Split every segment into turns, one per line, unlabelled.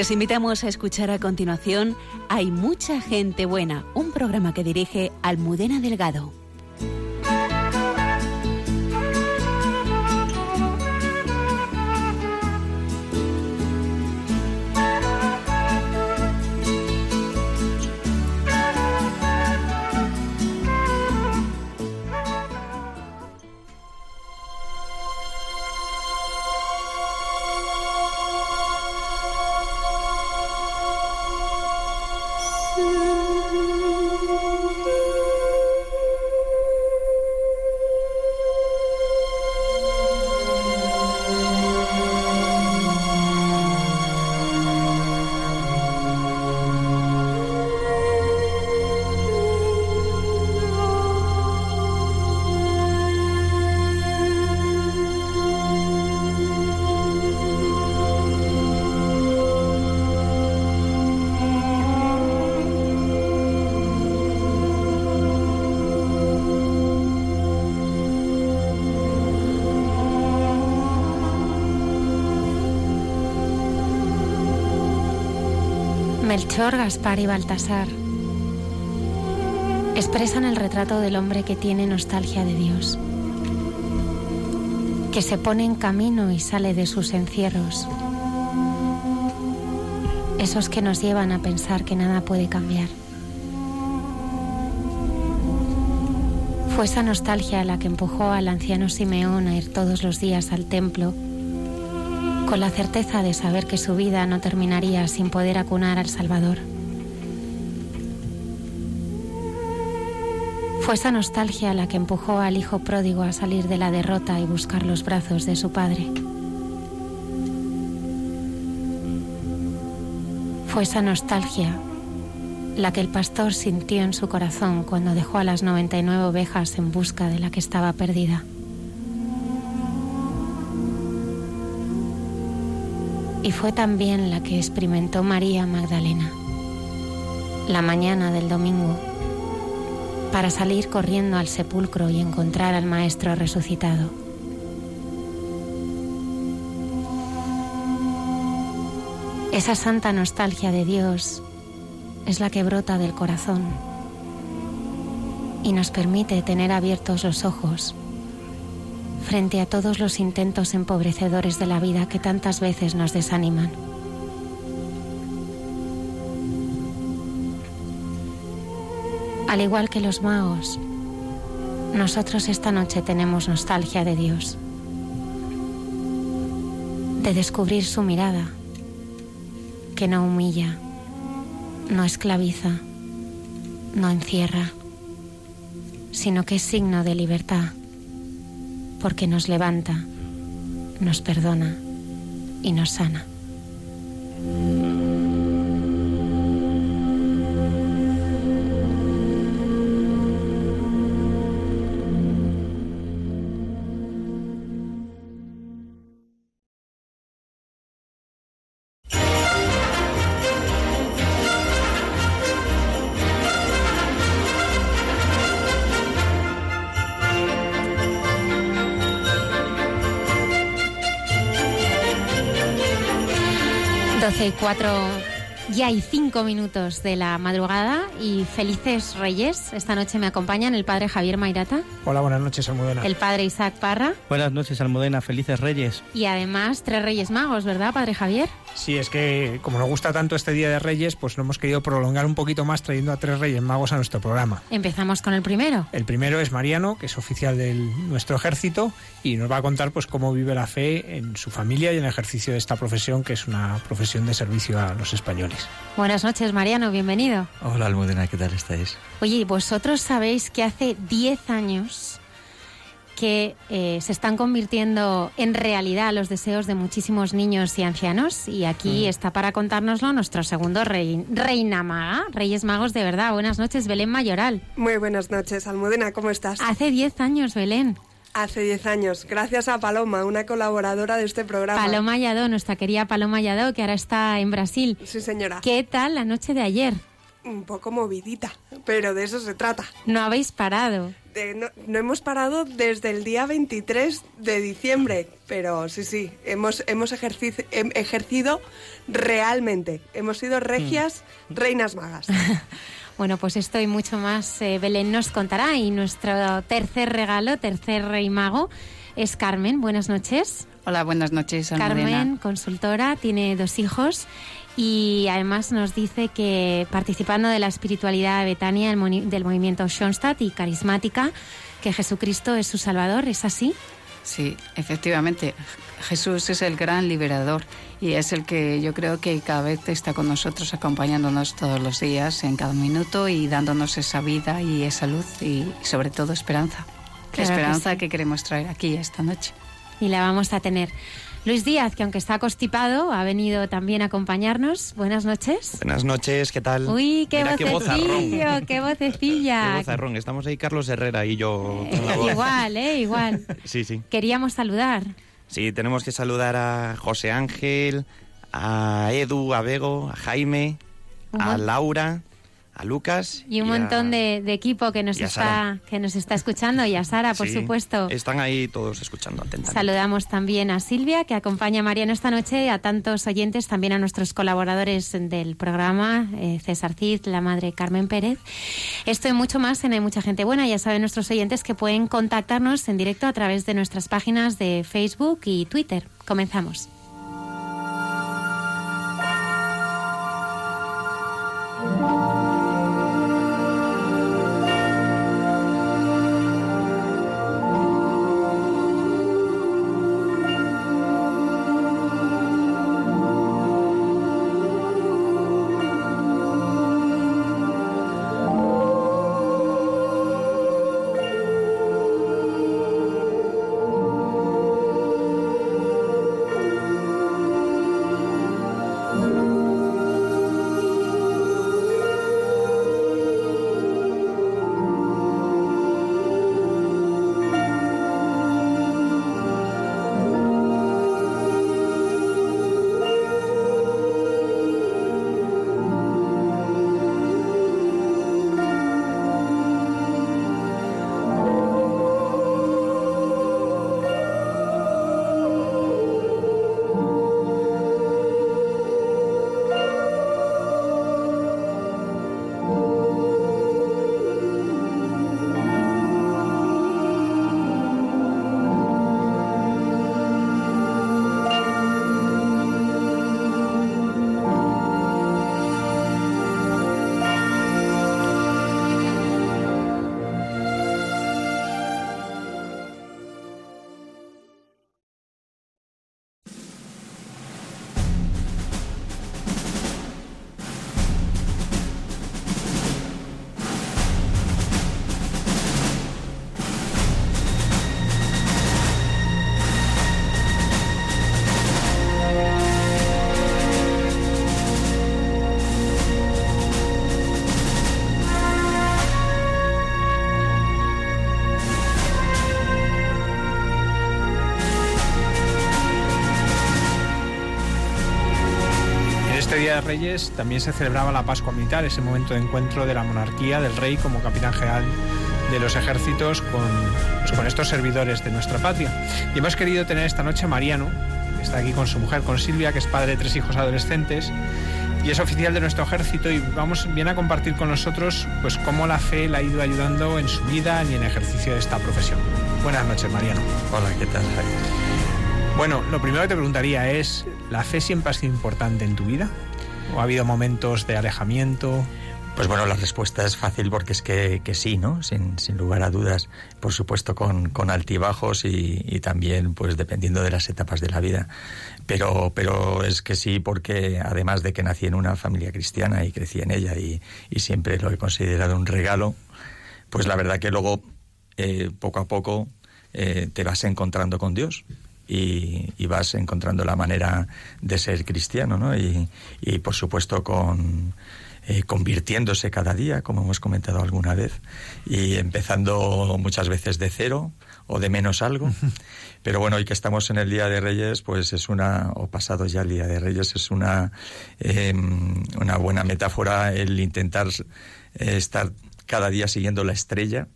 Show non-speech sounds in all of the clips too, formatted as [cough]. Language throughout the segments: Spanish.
Les invitamos a escuchar a continuación Hay mucha gente buena, un programa que dirige Almudena Delgado.
Melchor, Gaspar y Baltasar expresan el retrato del hombre que tiene nostalgia de Dios, que se pone en camino y sale de sus encierros, esos que nos llevan a pensar que nada puede cambiar. Fue esa nostalgia la que empujó al anciano Simeón a ir todos los días al templo con la certeza de saber que su vida no terminaría sin poder acunar al Salvador. Fue esa nostalgia la que empujó al hijo pródigo a salir de la derrota y buscar los brazos de su padre. Fue esa nostalgia la que el pastor sintió en su corazón cuando dejó a las 99 ovejas en busca de la que estaba perdida. Y fue también la que experimentó María Magdalena la mañana del domingo para salir corriendo al sepulcro y encontrar al Maestro resucitado. Esa santa nostalgia de Dios es la que brota del corazón y nos permite tener abiertos los ojos frente a todos los intentos empobrecedores de la vida que tantas veces nos desaniman. Al igual que los magos, nosotros esta noche tenemos nostalgia de Dios, de descubrir su mirada, que no humilla, no esclaviza, no encierra, sino que es signo de libertad porque nos levanta, nos perdona y nos sana. 4 ya hay cinco minutos de la madrugada y felices reyes. Esta noche me acompañan el padre Javier Mairata.
Hola, buenas noches, Almudena.
El padre Isaac Parra.
Buenas noches, Almudena. Felices reyes.
Y además, tres reyes magos, ¿verdad, padre Javier?
Sí, es que como nos gusta tanto este Día de Reyes, pues no hemos querido prolongar un poquito más trayendo a tres reyes magos a nuestro programa.
Empezamos con el primero.
El primero es Mariano, que es oficial de nuestro ejército y nos va a contar pues cómo vive la fe en su familia y en el ejercicio de esta profesión, que es una profesión de servicio a los españoles.
Buenas noches. Mariano, bienvenido.
Hola, Almudena, ¿qué tal estáis?
Oye, vosotros sabéis que hace 10 años que eh, se están convirtiendo en realidad los deseos de muchísimos niños y ancianos. Y aquí mm. está para contárnoslo nuestro segundo rey, reina maga, Reyes Magos de verdad. Buenas noches, Belén Mayoral.
Muy buenas noches, Almudena, ¿cómo estás?
Hace 10 años, Belén.
Hace 10 años, gracias a Paloma, una colaboradora de este programa.
Paloma Yadó, nuestra querida Paloma Yadó, que ahora está en Brasil.
Sí, señora.
¿Qué tal la noche de ayer?
Un poco movidita, pero de eso se trata.
No habéis parado.
no, hemos parado desde el día 23 de diciembre, pero sí, sí, hemos, hemos ejercido realmente. Hemos sido regias, mm. reinas magas. [laughs]
Bueno, pues esto y mucho más eh, Belén nos contará. Y nuestro tercer regalo, tercer rey mago, es Carmen. Buenas noches.
Hola, buenas noches.
Carmen, consultora, tiene dos hijos y además nos dice que participando de la espiritualidad de Betania, del movimiento Schoenstatt y carismática, que Jesucristo es su Salvador, ¿es así?
Sí, efectivamente. Jesús es el gran liberador y es el que yo creo que cada vez está con nosotros, acompañándonos todos los días, en cada minuto y dándonos esa vida y esa luz y sobre todo esperanza. esperanza que queremos traer aquí esta noche.
Y la vamos a tener. Luis Díaz, que aunque está constipado, ha venido también a acompañarnos. Buenas noches.
Buenas noches, ¿qué tal?
Uy, qué vocecillo, qué [laughs] vocecilla.
Qué. Estamos ahí Carlos Herrera y yo.
igual, ¿eh? Igual.
sí, sí.
Queríamos saludar.
Sí, tenemos que saludar a José Ángel, a Edu, a Bego, a Jaime, a Laura, a Lucas
y un montón de, equipo que nos está que nos está escuchando y a Sara por supuesto.
están ahí todos escuchando atentamente.
Saludamos también a Silvia que acompaña a Mariano esta noche a tantos oyentes también a nuestros colaboradores del programa eh, César Cid la madre Carmen Pérez. Esto y mucho más en hay mucha gente buena. Ya saben nuestros oyentes que pueden contactarnos en directo a través de nuestras páginas de Facebook y Twitter. Comenzamos
Reyes también se celebraba la Pascua Militar, ese momento de encuentro de la monarquía, del rey como capitán general de los ejércitos con, pues, con estos servidores de nuestra patria. Y hemos querido tener esta noche a Mariano, que está aquí con su mujer, con Silvia, que es padre de tres hijos adolescentes y es oficial de nuestro ejército y vamos viene a compartir con nosotros pues cómo la fe le ha ido ayudando en su vida y en el ejercicio de esta profesión. Buenas noches, Mariano.
Hola, ¿qué tal,
Bueno, lo primero que te preguntaría es, ¿la fe siempre ha sido importante en tu vida? ¿O ha habido momentos de alejamiento?
Pues bueno, la respuesta es fácil porque es que, sí, ¿no? Sin, lugar a dudas, por supuesto con, altibajos y, también pues dependiendo de las etapas de la vida. Pero, pero es que sí porque además de que nací en una familia cristiana y crecí en ella y, siempre lo he considerado un regalo, pues la verdad que luego eh, poco a poco eh, te vas encontrando con Dios y, vas encontrando la manera de ser cristiano, ¿no? Y, por supuesto con eh, convirtiéndose cada día, como hemos comentado alguna vez, y empezando muchas veces de cero o de menos algo. [laughs] Pero bueno, hoy que estamos en el Día de Reyes, pues es una, o pasado ya el Día de Reyes, es una, em, una buena metáfora el intentar eh, estar cada día siguiendo la estrella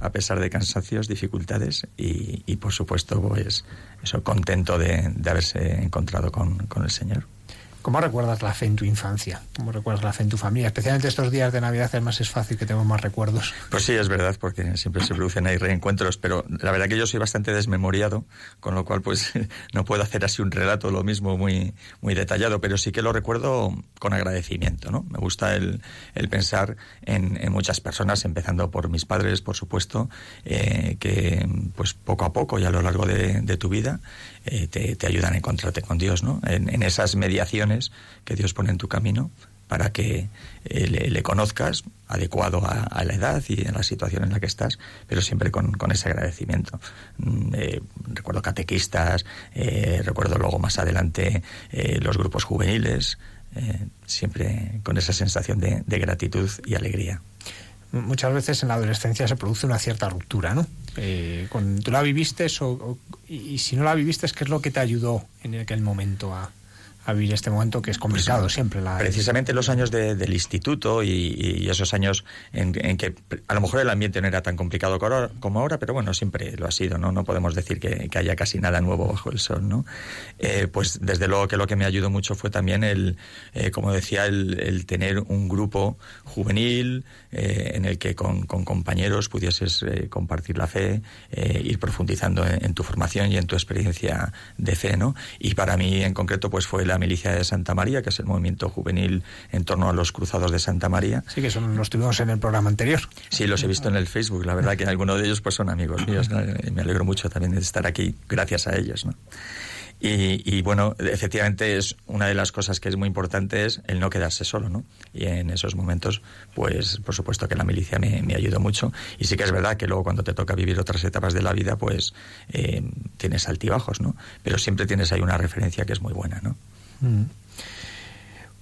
a pesar de cansancios, dificultades y, y por supuesto, pues eso, contento de, de haberse encontrado con, con el Señor.
¿Cómo recuerdas la fe en tu infancia? ¿Cómo recuerdas la fe en tu familia? Especialmente estos días de Navidad, además es fácil que tengo más recuerdos.
Pues sí, es verdad, porque siempre se producen ahí reencuentros, pero la verdad que yo soy bastante desmemoriado, con lo cual pues [laughs] no puedo hacer así un relato lo mismo muy, muy detallado, pero sí que lo recuerdo con agradecimiento, ¿no? Me gusta el, el pensar en, en, muchas personas, empezando por mis padres, por supuesto, eh, que pues poco a poco y a lo largo de, tu vida eh, te, te, ayudan a encontrarte con Dios, ¿no? En, esas mediaciones que Dios pone en tu camino para que eh, le, conozcas adecuado a, la edad y en la situación en la que estás, pero siempre con, ese agradecimiento. Mm, eh, recuerdo catequistas, eh, recuerdo luego más adelante los grupos juveniles, siempre con esa sensación de, gratitud y alegría
muchas veces en la adolescencia se produce una cierta ruptura, ¿no? Eh, tú la viviste o, o, y si no la viviste, ¿qué es lo que te ayudó en aquel momento a, a vivir este momento que es complicado pues, siempre. La...
Precisamente los años de, del instituto y, y, esos años en, en, que a lo mejor el ambiente no era tan complicado como ahora, pero bueno, siempre lo ha sido, ¿no? No podemos decir que, que haya casi nada nuevo bajo el sol, ¿no? Eh, pues desde luego que lo que me ayudó mucho fue también el, eh, como decía, el, el, tener un grupo juvenil eh, en el que con, con compañeros pudieses compartir la fe, ir profundizando en, en, tu formación y en tu experiencia de fe, ¿no? Y para mí en concreto pues fue la milicia de Santa María, que es el movimiento juvenil en torno a los cruzados de Santa María.
Sí, que son los tuvimos en el programa anterior.
Sí, los he visto en el Facebook. La verdad que algunos de ellos pues son amigos míos. ¿no? Me alegro mucho también de estar aquí gracias a ellos. ¿no? Y, y, bueno, efectivamente es una de las cosas que es muy importante es el no quedarse solo, ¿no? Y en esos momentos, pues por supuesto que la milicia me, me ayudó mucho. Y sí que es verdad que luego cuando te toca vivir otras etapas de la vida, pues eh, tienes altibajos, ¿no? Pero siempre tienes ahí una referencia que es muy buena, ¿no?
Mm.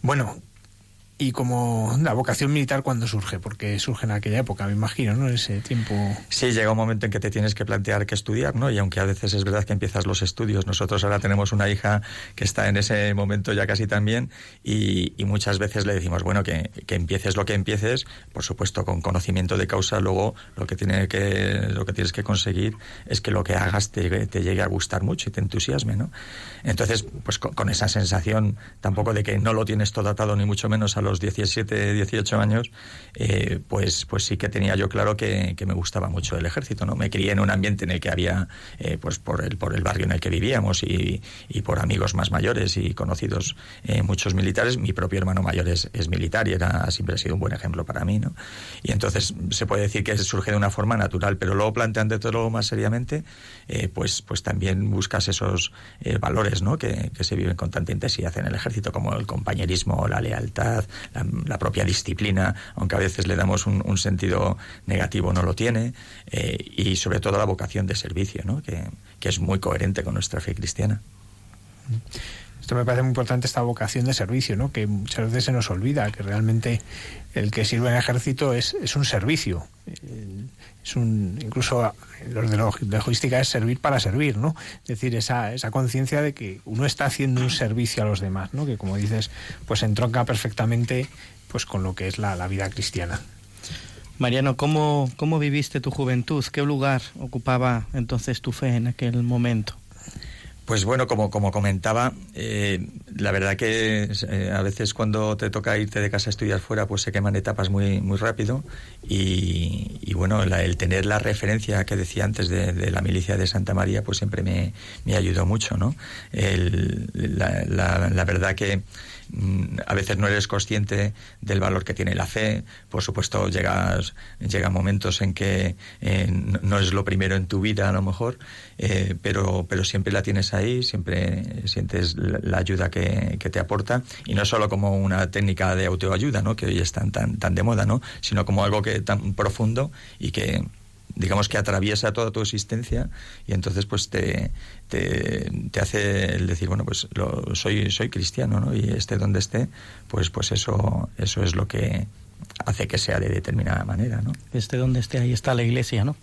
Bueno, y como la vocación militar cuando surge, porque surge en aquella época, me imagino, ¿no? Ese tiempo.
Sí, llega un momento en que te tienes que plantear qué estudiar, ¿no? Y aunque a veces es verdad que empiezas los estudios, nosotros ahora tenemos una hija que está en ese momento ya casi también, y, y muchas veces le decimos, bueno, que, que, empieces lo que empieces, por supuesto con conocimiento de causa, luego lo que tiene que, lo que tienes que conseguir es que lo que hagas te, te llegue a gustar mucho y te entusiasme, ¿no? Entonces, pues con, con esa sensación tampoco de que no lo tienes todo atado ni mucho menos a los 17, 18 años, eh, pues, pues sí que tenía yo claro que, que, me gustaba mucho el ejército, ¿no? Me crié en un ambiente en el que había, eh, pues por el, por el barrio en el que vivíamos y, y por amigos más mayores y conocidos eh, muchos militares. Mi propio hermano mayor es, es, militar y era, siempre ha sido un buen ejemplo para mí, ¿no? Y entonces se puede decir que surge de una forma natural, pero luego planteando todo más seriamente, eh, pues, pues también buscas esos eh, valores, ¿no? Que, se viven con tanta intensidad en el ejército, como el compañerismo, la lealtad, la, propia disciplina, aunque a veces le damos un, un sentido negativo, no lo tiene, eh, y sobre todo la vocación de servicio, ¿no? que, que, es muy coherente con nuestra fe cristiana.
Esto me parece muy importante, esta vocación de servicio, ¿no? que muchas veces se nos olvida, que realmente el que sirve en el ejército es, es un servicio. Es un, incluso los de la logística es servir para servir, ¿no? Es decir, esa, esa conciencia de que uno está haciendo un servicio a los demás, ¿no? Que como dices, pues entronca perfectamente pues con lo que es la, la vida cristiana.
Mariano, ¿cómo, ¿cómo viviste tu juventud? ¿Qué lugar ocupaba entonces tu fe en aquel momento?
Pues bueno, como, como comentaba, eh, la verdad que eh, a veces cuando te toca irte de casa a estudiar fuera, pues se queman etapas muy, muy rápido. Y, bueno, la, el tener la referencia que decía antes de, la milicia de Santa María, pues siempre me, me ayudó mucho, ¿no? La, verdad que a veces no eres consciente del valor que tiene la fe. Por supuesto, llegas, llegan momentos en que eh, no es lo primero en tu vida, a lo mejor, eh, pero, pero siempre la tienes ahí, siempre sientes la ayuda que, que, te aporta, y no solo como una técnica de autoayuda, ¿no? que hoy están tan, tan de moda, ¿no? sino como algo que tan profundo y que digamos que atraviesa toda tu existencia y entonces pues te, te, te hace el decir bueno pues lo, soy soy cristiano ¿no? y esté donde esté pues pues eso eso es lo que hace que sea de determinada manera ¿no?
esté donde esté ahí está la iglesia ¿no?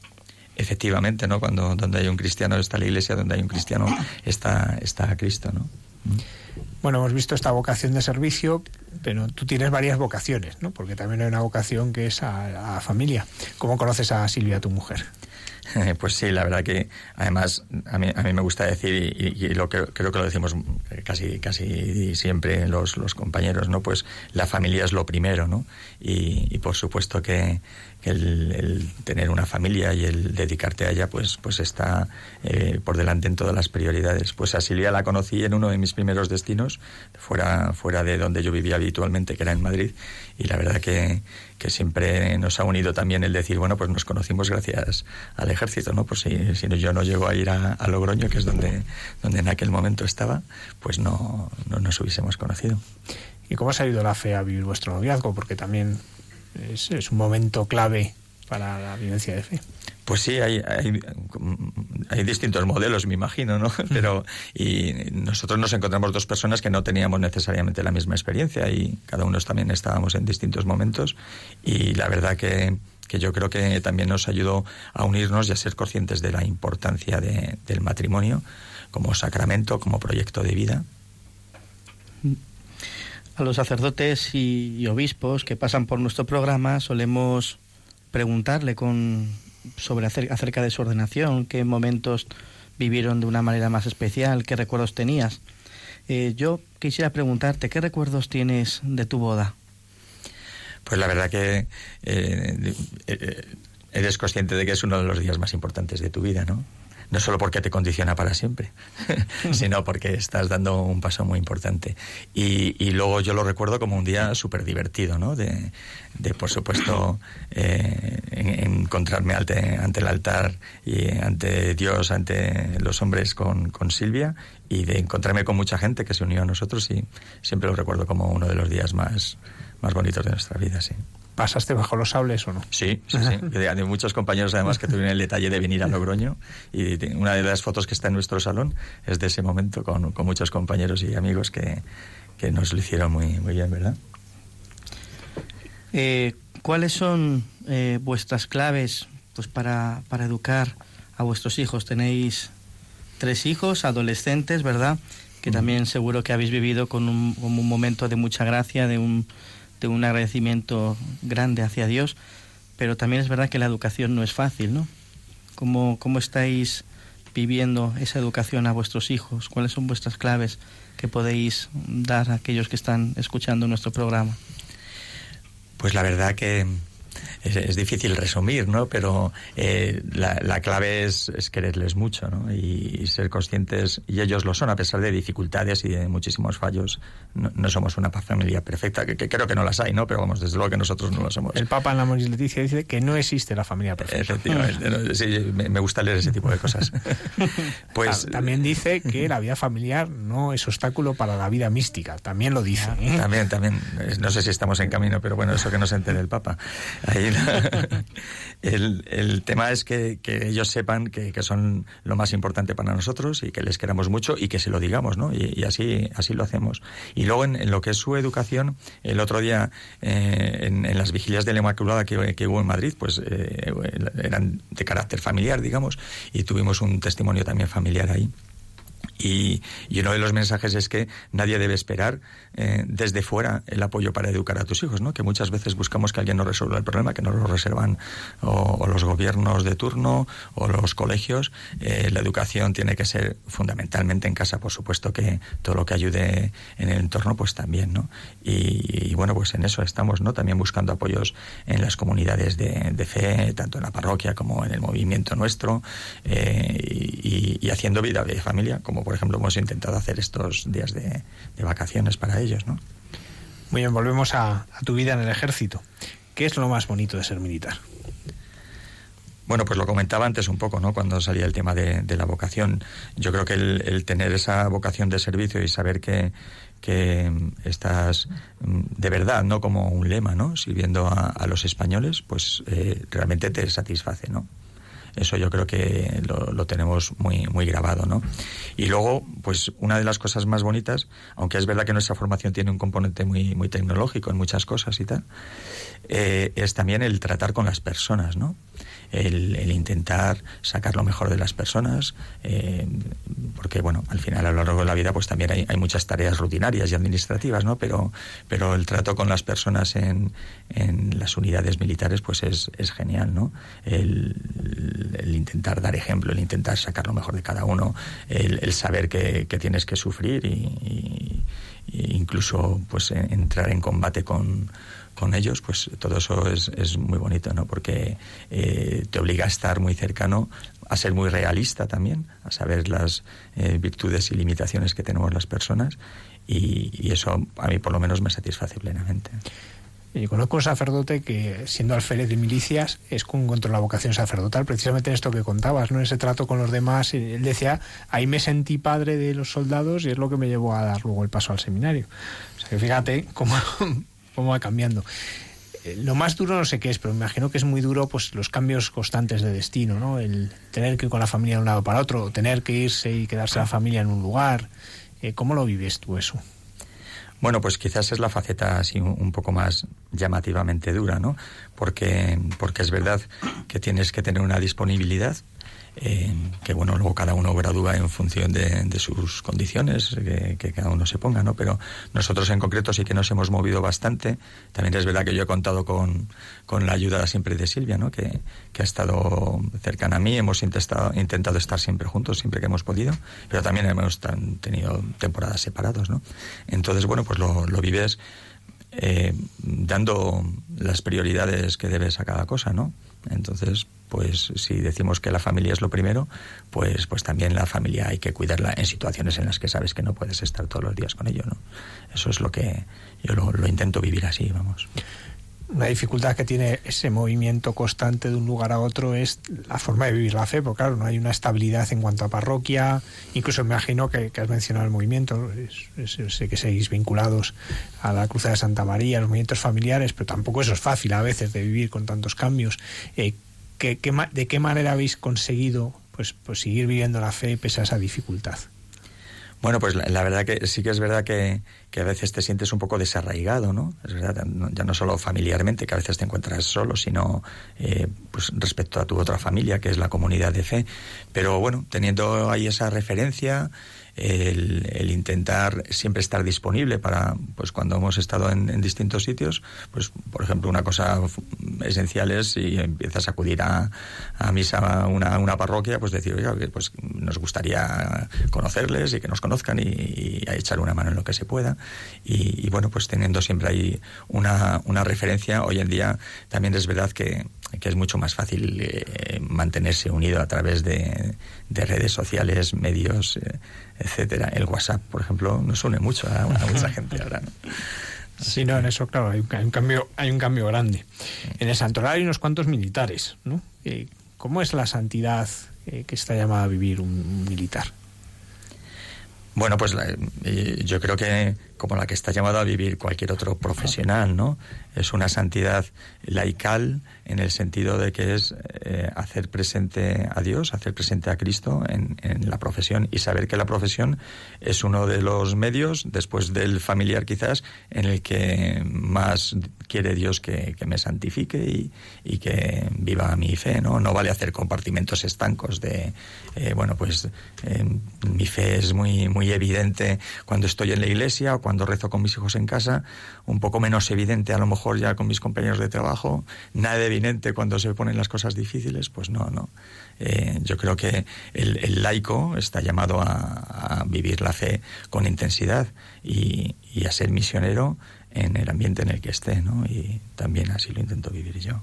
efectivamente ¿no? cuando donde hay un cristiano está la iglesia donde hay un cristiano está está Cristo ¿no?
Bueno, hemos visto esta vocación de servicio, pero tú tienes varias vocaciones, ¿no? Porque también hay una vocación que es a, familia. ¿Cómo conoces a Silvia, tu mujer? [laughs]
Pues sí, la verdad que además a mí, a me gusta decir, y, lo que, creo que lo decimos casi, casi siempre los, los compañeros, ¿no? Pues la familia es lo primero, ¿no? Y, y por supuesto que el, el, tener una familia y el dedicarte a ella, pues, pues está eh, por delante en todas las prioridades. Pues a Silvia la conocí en uno de mis primeros destinos, fuera, fuera de donde yo vivía habitualmente, que era en Madrid, y la verdad que, que siempre nos ha unido también el decir, bueno, pues nos conocimos gracias al ejército, ¿no? Pues si, si yo no llego a ir a, a, Logroño, que es donde, donde en aquel momento estaba, pues no, no nos hubiésemos conocido.
¿Y cómo ha salido la fe a vivir vuestro noviazgo? Porque también es, es un momento clave para la vivencia de fe.
Pues sí, hay, hay, hay, distintos modelos, me imagino, ¿no? Pero y nosotros nos encontramos dos personas que no teníamos necesariamente la misma experiencia y cada uno también estábamos en distintos momentos y la verdad que, que yo creo que también nos ayudó a unirnos y a ser conscientes de la importancia de, del matrimonio como sacramento, como proyecto de vida.
A los sacerdotes y, obispos que pasan por nuestro programa solemos preguntarle con sobre acerca de su ordenación, qué momentos vivieron de una manera más especial, qué recuerdos tenías. Eh, yo quisiera preguntarte, ¿qué recuerdos tienes de tu boda?
Pues la verdad que eh, eh, eres consciente de que es uno de los días más importantes de tu vida, ¿no? No solo porque te condiciona para siempre, [laughs] sino porque estás dando un paso muy importante. Y, y luego yo lo recuerdo como un día súper divertido, ¿no? De, de por supuesto, eh, en, encontrarme ante, ante, el altar y ante Dios, ante los hombres con, con Silvia y de encontrarme con mucha gente que se unió a nosotros y siempre lo recuerdo como uno de los días más, más bonitos de nuestra vida, sí.
¿Pasaste bajo los sables o no?
Sí, sí, sí. Hay muchos compañeros además que tuvieron el detalle de venir a Logroño y una de las fotos que está en nuestro salón es de ese momento con, con muchos compañeros y amigos que, que, nos lo hicieron muy, muy bien, ¿verdad?
Eh, ¿Cuáles son eh, vuestras claves pues, para, para educar a vuestros hijos? Tenéis tres hijos, adolescentes, ¿verdad? Que también seguro que habéis vivido con un, con un momento de mucha gracia, de un de un agradecimiento grande hacia Dios, pero también es verdad que la educación no es fácil, ¿no? ¿Cómo, cómo estáis viviendo esa educación a vuestros hijos? ¿Cuáles son vuestras claves que podéis dar a aquellos que están escuchando nuestro programa?
Pues la verdad que es, es, difícil resumir, ¿no? Pero eh, la, la, clave es, es, quererles mucho, ¿no? Y, y, ser conscientes, y ellos lo son, a pesar de dificultades y de muchísimos fallos. No, no somos una familia perfecta, que, que, creo que no las hay, ¿no? Pero vamos, desde luego que nosotros no lo somos.
El Papa en la Moris Leticia dice que no existe la familia perfecta.
Efectivamente, no, sí, me, me, gusta leer ese tipo de cosas. [laughs]
pues También dice que la vida familiar no es obstáculo para la vida mística, también lo dice. ¿eh?
También, también. No sé si estamos en camino, pero bueno, eso que no se entere el Papa. Ahí [laughs] el, el, tema es que, que ellos sepan que, que, son lo más importante para nosotros y que les queramos mucho y que se lo digamos, ¿no? Y, así, así lo hacemos. Y luego en, en, lo que es su educación, el otro día eh, en, en, las vigilias de la Inmaculada que, que hubo en Madrid, pues eh, eran de carácter familiar, digamos, y tuvimos un testimonio también familiar ahí. Y, y, uno de los mensajes es que nadie debe esperar eh, desde fuera el apoyo para educar a tus hijos, ¿no? Que muchas veces buscamos que alguien nos resuelva el problema, que nos lo reservan o, los gobiernos de turno o los colegios. Eh, la educación tiene que ser fundamentalmente en casa, por supuesto que todo lo que ayude en el entorno, pues también, ¿no? Y, y bueno, pues en eso estamos, ¿no? También buscando apoyos en las comunidades de, de fe, tanto en la parroquia como en el movimiento nuestro, eh, y, y haciendo vida de familia, como por ejemplo, hemos intentado hacer estos días de, de vacaciones para ellos, ¿no?
Muy bien, volvemos a, a, tu vida en el ejército. ¿Qué es lo más bonito de ser militar?
Bueno, pues lo comentaba antes un poco, ¿no? Cuando salía el tema de, de la vocación. Yo creo que el, el, tener esa vocación de servicio y saber que, que estás de verdad, no como un lema, ¿no? Sirviendo a, a los españoles, pues eh, realmente te satisface, ¿no? Eso yo creo que lo, tenemos muy, muy grabado, ¿no? Y luego, pues una de las cosas más bonitas, aunque es verdad que nuestra formación tiene un componente muy, muy tecnológico en muchas cosas y tal, eh, es también el tratar con las personas, ¿no? El, intentar sacar lo mejor de las personas, eh, porque bueno, al final a lo largo de la vida pues también hay, hay, muchas tareas rutinarias y administrativas, ¿no? Pero, pero el trato con las personas en, en las unidades militares pues es, genial, ¿no? El, el, intentar dar ejemplo, el intentar sacar lo mejor de cada uno, el, saber que, tienes que sufrir y incluso pues entrar en combate con con ellos, pues todo eso es, es muy bonito, ¿no? Porque eh, te obliga a estar muy cercano, a ser muy realista también, a saber las eh, virtudes y limitaciones que tenemos las personas y, eso a mí por lo menos me satisface plenamente.
Y conozco un sacerdote que, siendo alférez de milicias, es con contra la vocación sacerdotal, precisamente en esto que contabas, ¿no? Ese trato con los demás. Él decía, ahí me sentí padre de los soldados y es lo que me llevó a dar luego el paso al seminario. O sea que fíjate cómo cómo va cambiando. Eh, lo más duro no sé qué es, pero me imagino que es muy duro pues los cambios constantes de destino, ¿no? El tener que ir con la familia de un lado para otro, tener que irse y quedarse la familia en un lugar. Eh, ¿Cómo lo vives tú eso?
Bueno, pues quizás es la faceta así un poco más llamativamente dura, ¿no? Porque, porque es verdad que tienes que tener una disponibilidad que bueno, luego cada uno gradúa en función de, sus condiciones, que, cada uno se ponga, ¿no? Pero nosotros en concreto sí que nos hemos movido bastante. También es verdad que yo he contado con, con la ayuda siempre de Silvia, ¿no? Que, que ha estado cercana a mí. Hemos intentado, intentado estar siempre juntos, siempre que hemos podido, pero también hemos tenido temporadas separados, ¿no? Entonces, bueno, pues lo, lo vives eh, dando las prioridades que debes a cada cosa, ¿no? Entonces, pues si decimos que la familia es lo primero, pues, pues también la familia hay que cuidarla en situaciones en las que sabes que no puedes estar todos los días con ello, ¿no? Eso es lo que yo lo, lo intento vivir así, vamos.
Una dificultad que tiene ese movimiento constante de un lugar a otro es la forma de vivir la fe, porque claro, no hay una estabilidad en cuanto a parroquia, incluso me imagino que, has mencionado el movimiento, sé que seguís vinculados a la Cruz de Santa María, los movimientos familiares, pero tampoco eso es fácil a veces de vivir con tantos cambios. Eh, ¿De qué manera habéis conseguido pues, pues seguir viviendo la fe pese a esa dificultad?
Bueno, pues la, verdad que sí que es verdad que, que, a veces te sientes un poco desarraigado, ¿no? Es verdad, ya no solo familiarmente, que a veces te encuentras solo, sino eh, pues respecto a tu otra familia, que es la comunidad de fe. Pero bueno, teniendo ahí esa referencia, el, intentar siempre estar disponible para, pues cuando hemos estado en, distintos sitios, pues por ejemplo una cosa esencial es si empiezas a acudir a, a misa a una, una, parroquia, pues decir, oiga, pues nos gustaría conocerles y que nos conozcan y, echar una mano en lo que se pueda. Y, bueno, pues teniendo siempre ahí una, una referencia, hoy en día también es verdad que, que es mucho más fácil eh, mantenerse unido a través de, de redes sociales, medios. Eh, etcétera. El WhatsApp, por ejemplo, nos une mucho a, mucha gente ahora. ¿no? [laughs]
Sí, no, en eso, claro, hay un, cambio, hay un cambio grande. En el santuario hay unos cuantos militares, ¿no? Eh, ¿Cómo es la santidad eh, que está llamada a vivir un, militar?
Bueno, pues eh, yo creo que como la que está llamado a vivir cualquier otro profesional, ¿no? Es una santidad laical en el sentido de que es eh, hacer presente a Dios, hacer presente a Cristo en, la profesión y saber que la profesión es uno de los medios, después del familiar quizás, en el que más quiere Dios que, me santifique y, y, que viva mi fe, ¿no? No vale hacer compartimentos estancos de, eh, bueno, pues eh, mi fe es muy, muy evidente cuando estoy en la iglesia o cuando rezo con mis hijos en casa, un poco menos evidente a lo mejor ya con mis compañeros de trabajo, nada evidente cuando se ponen las cosas difíciles, pues no, no. Eh, yo creo que el, laico está llamado a, vivir la fe con intensidad y, y a ser misionero en el ambiente en el que esté, ¿no? Y también así lo intento vivir yo.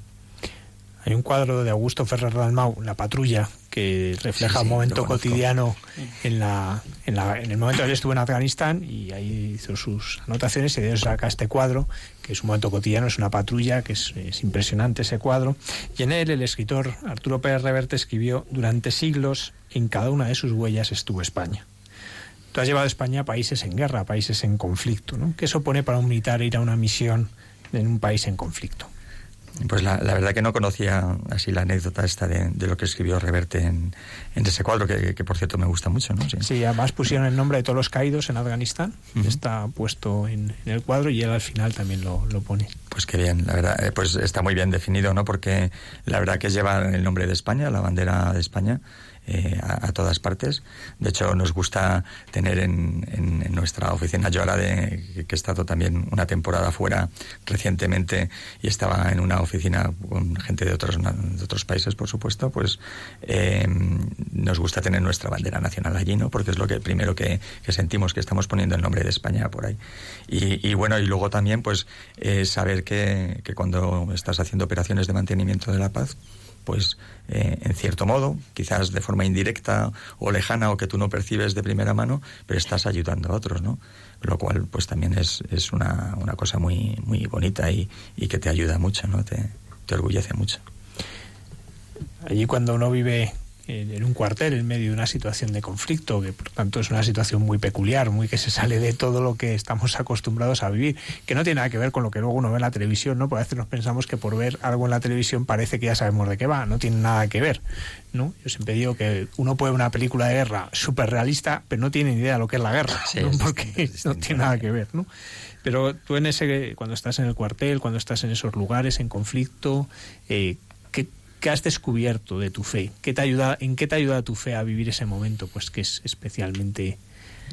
Hay un cuadro de Augusto Ferrer Dalmau, La patrulla, que refleja un momento cotidiano en, la, en, la, en, el momento que él estuvo en Afganistán y ahí hizo sus anotaciones y de eso saca este cuadro, que es un momento cotidiano, es una patrulla, que es, es impresionante ese cuadro. Y en él el escritor Arturo Pérez Reverte escribió, durante siglos en cada una de sus huellas estuvo España. Tú has llevado a España a países en guerra, a países en conflicto. ¿no? ¿Qué supone para un militar ir a una misión en un país en conflicto?
Pues la, verdad que no conocía así la anécdota esta de, lo que escribió Reverte en, ese cuadro, que, por cierto me gusta mucho. ¿no?
Sí. además pusieron el nombre de todos los caídos en Afganistán, está puesto en, el cuadro y él al final también lo, pone.
Pues qué bien, la verdad, eh, pues está muy bien definido, ¿no? Porque la verdad que lleva el nombre de España, la bandera de España, eh, a, todas partes. De hecho, nos gusta tener en, en, nuestra oficina, yo ahora de, que he estado también una temporada fuera recientemente y estaba en una oficina con gente de otros, de otros países, por supuesto, pues eh, nos gusta tener nuestra bandera nacional allí, ¿no? Porque es lo que primero que, sentimos que estamos poniendo el nombre de España por ahí. Y, bueno, y luego también, pues, eh, saber que, que cuando estás haciendo operaciones de mantenimiento de la paz, pues eh, en cierto modo, quizás de forma indirecta o lejana o que tú no percibes de primera mano, pero estás ayudando a otros, ¿no? Lo cual pues también es, es una, una cosa muy, muy bonita y, y que te ayuda mucho, ¿no? Te, te orgullece mucho.
Allí cuando uno vive en un cuartel en medio de una situación de conflicto, que por tanto es una situación muy peculiar, muy que se sale de todo lo que estamos acostumbrados a vivir, que no tiene nada que ver con lo que luego uno ve en la televisión, ¿no? Porque a veces nos pensamos que por ver algo en la televisión parece que ya sabemos de qué va, no tiene nada que ver, ¿no? Yo siempre digo que uno puede ver una película de guerra súper realista, pero no tiene ni idea de lo que es la guerra, porque [laughs] no tiene nada que ver, ¿no? Pero tú en ese, cuando estás en el cuartel, cuando estás en esos lugares, en conflicto, eh, ¿Qué has descubierto de tu fe? ¿Qué te ayuda, ¿En qué te ayuda tu fe a vivir ese momento? Pues que es especialmente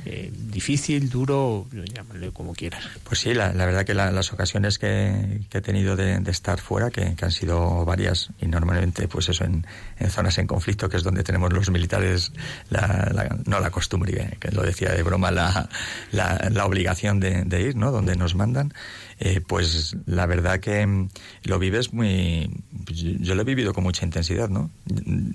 eh, difícil, duro, llámale como quieras.
Pues sí, la, verdad que las ocasiones que, he tenido de, estar fuera, que, han sido varias, y normalmente pues eso en, zonas en conflicto, que es donde tenemos los militares, no la costumbre, que lo decía de broma, la, la obligación de, de, ir, ¿no? Donde nos mandan. Eh, pues la verdad que mm, lo vives muy... Yo lo he vivido con mucha intensidad, ¿no?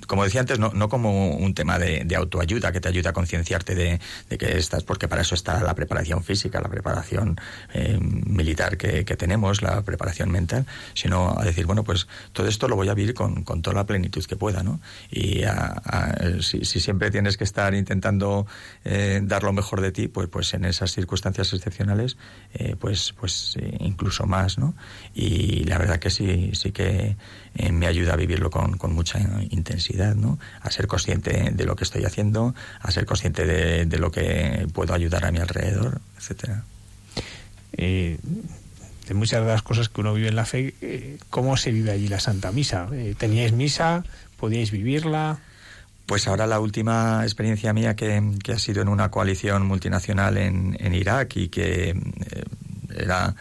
Como decía antes, no, no como un tema de, autoayuda que te ayuda a concienciarte de, que estás, porque para eso está la preparación física, la preparación eh, militar que, tenemos, la preparación mental, sino a decir, bueno, pues todo esto lo voy a vivir con, toda la plenitud que pueda, ¿no? Y si, siempre tienes que estar intentando eh, dar lo mejor de ti, pues, pues en esas circunstancias excepcionales, pues, pues incluso más, ¿no? Y la verdad que sí, sí que eh, me ayuda a vivirlo con, mucha intensidad, ¿no? A ser consciente de lo que estoy haciendo, a ser consciente de, lo que puedo ayudar a mi alrededor, etcétera.
Eh, de muchas de las cosas que uno vive en la fe, eh, ¿cómo se vive allí la Santa Misa? ¿Teníais misa? ¿Podíais vivirla?
Pues ahora la última experiencia mía que, ha sido en una coalición multinacional en, en Irak y que era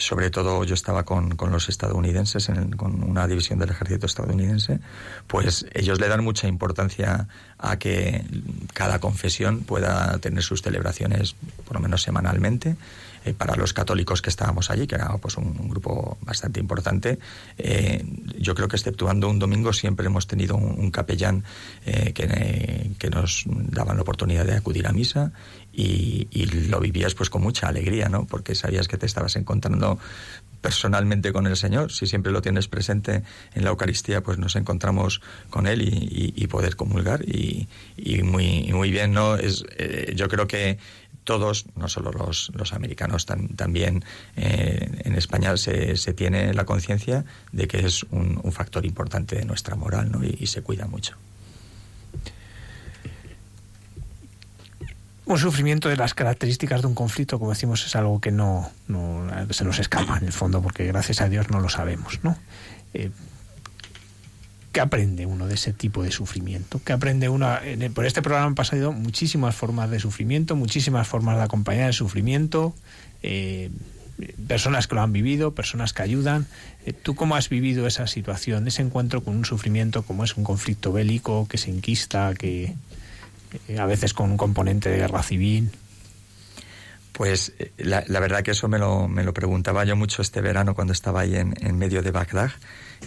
sobre todo yo estaba con, con los estadounidenses, con una división del ejército estadounidense, pues ellos le dan mucha importancia a que cada confesión pueda tener sus celebraciones por lo menos semanalmente. Eh, para los católicos que estábamos allí, que era pues un, grupo bastante importante, eh, yo creo que exceptuando un domingo siempre hemos tenido un, capellán eh, que, que, nos daban la oportunidad de acudir a misa y, lo vivías pues con mucha alegría, ¿no? Porque sabías que te estabas encontrando personalmente con el Señor. Si siempre lo tienes presente en la Eucaristía, pues nos encontramos con Él y, poder comulgar. Y, muy, muy bien, ¿no? Es, eh, yo creo que todos, no solo los, los americanos, también eh, en España se, se, tiene la conciencia de que es un, un, factor importante de nuestra moral ¿no? y se cuida mucho.
Un sufrimiento de las características de un conflicto, como decimos, es algo que no, se nos escapa en el fondo, porque gracias a Dios no lo sabemos, ¿no? Eh, ¿Qué aprende uno de ese tipo de sufrimiento? ¿Qué aprende uno? por este programa han pasado muchísimas formas de sufrimiento, muchísimas formas de acompañar el sufrimiento, eh, personas que lo han vivido, personas que ayudan. Eh, ¿Tú cómo has vivido esa situación, ese encuentro con un sufrimiento como es un conflicto bélico que se enquista, que, a veces con un componente de guerra civil.
Pues eh, la, verdad que eso me lo, me lo, preguntaba yo mucho este verano cuando estaba ahí en, en medio de Bagdad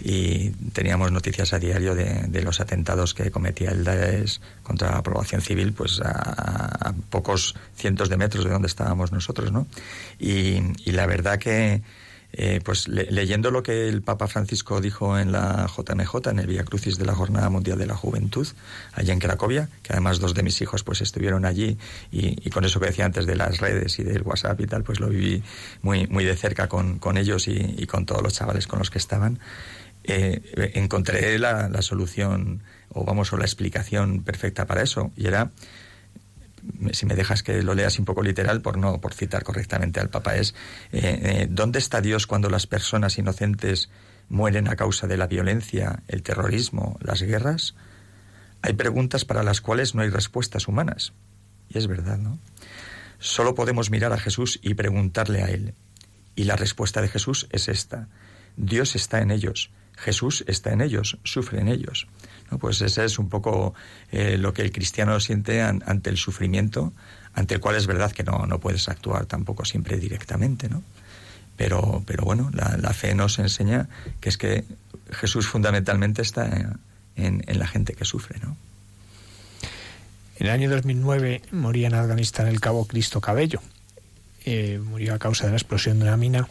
y teníamos noticias a diario de, los atentados que cometía el Daesh contra la población civil pues a, pocos cientos de metros de donde estábamos nosotros, ¿no? y la verdad que eh, pues leyendo lo que el Papa Francisco dijo en la JMJ, en el Vía Crucis de la Jornada Mundial de la Juventud, allá en Cracovia, que además dos de mis hijos pues estuvieron allí y, con eso que decía antes de las redes y del WhatsApp y tal, pues lo viví muy, muy de cerca con, con ellos y, con todos los chavales con los que estaban. Eh, encontré la, la, solución o vamos o la explicación perfecta para eso y era si me dejas que lo leas un poco literal, por no por citar correctamente al Papa, es eh, eh, ¿dónde está Dios cuando las personas inocentes mueren a causa de la violencia, el terrorismo, las guerras? Hay preguntas para las cuales no hay respuestas humanas. Y es verdad, ¿no? Solo podemos mirar a Jesús y preguntarle a Él. Y la respuesta de Jesús es esta. Dios está en ellos, Jesús está en ellos, sufre en ellos. ¿No? Pues ese es un poco eh, lo que el cristiano siente ante el sufrimiento, ante el cual es verdad que no, no puedes actuar tampoco siempre directamente, ¿no? Pero, pero bueno, la, fe nos enseña que es que Jesús fundamentalmente está en, en la gente que sufre, ¿no?
En el año 2009 moría en Afganistán el cabo Cristo Cabello. Eh, murió a causa de la explosión de una mina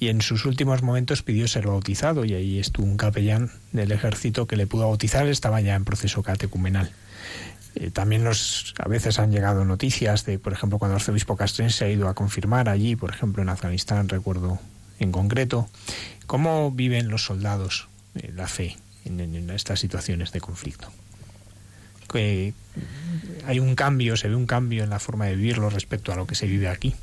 y en sus últimos momentos pidió ser bautizado y ahí estuvo un capellán del ejército que le pudo bautizar, estaba ya en proceso catecumenal. Eh, también nos, a veces han llegado noticias de, por ejemplo, cuando el arzobispo castrense ha ido a confirmar allí, por ejemplo, en Afganistán, recuerdo en concreto, cómo viven los soldados eh, la fe en estas situaciones de conflicto que hay un cambio, se ve un cambio en la forma de vivirlo respecto a lo que se vive aquí.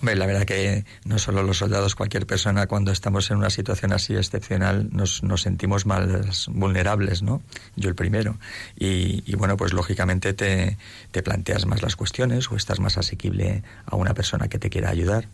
Hombre, la verdad que no solo los soldados, cualquier persona cuando estamos en una situación así excepcional nos, nos sentimos más vulnerables, ¿no? Yo el primero. Y, y bueno, pues lógicamente te, te planteas más las cuestiones o estás más asequible a una persona que te quiera ayudar.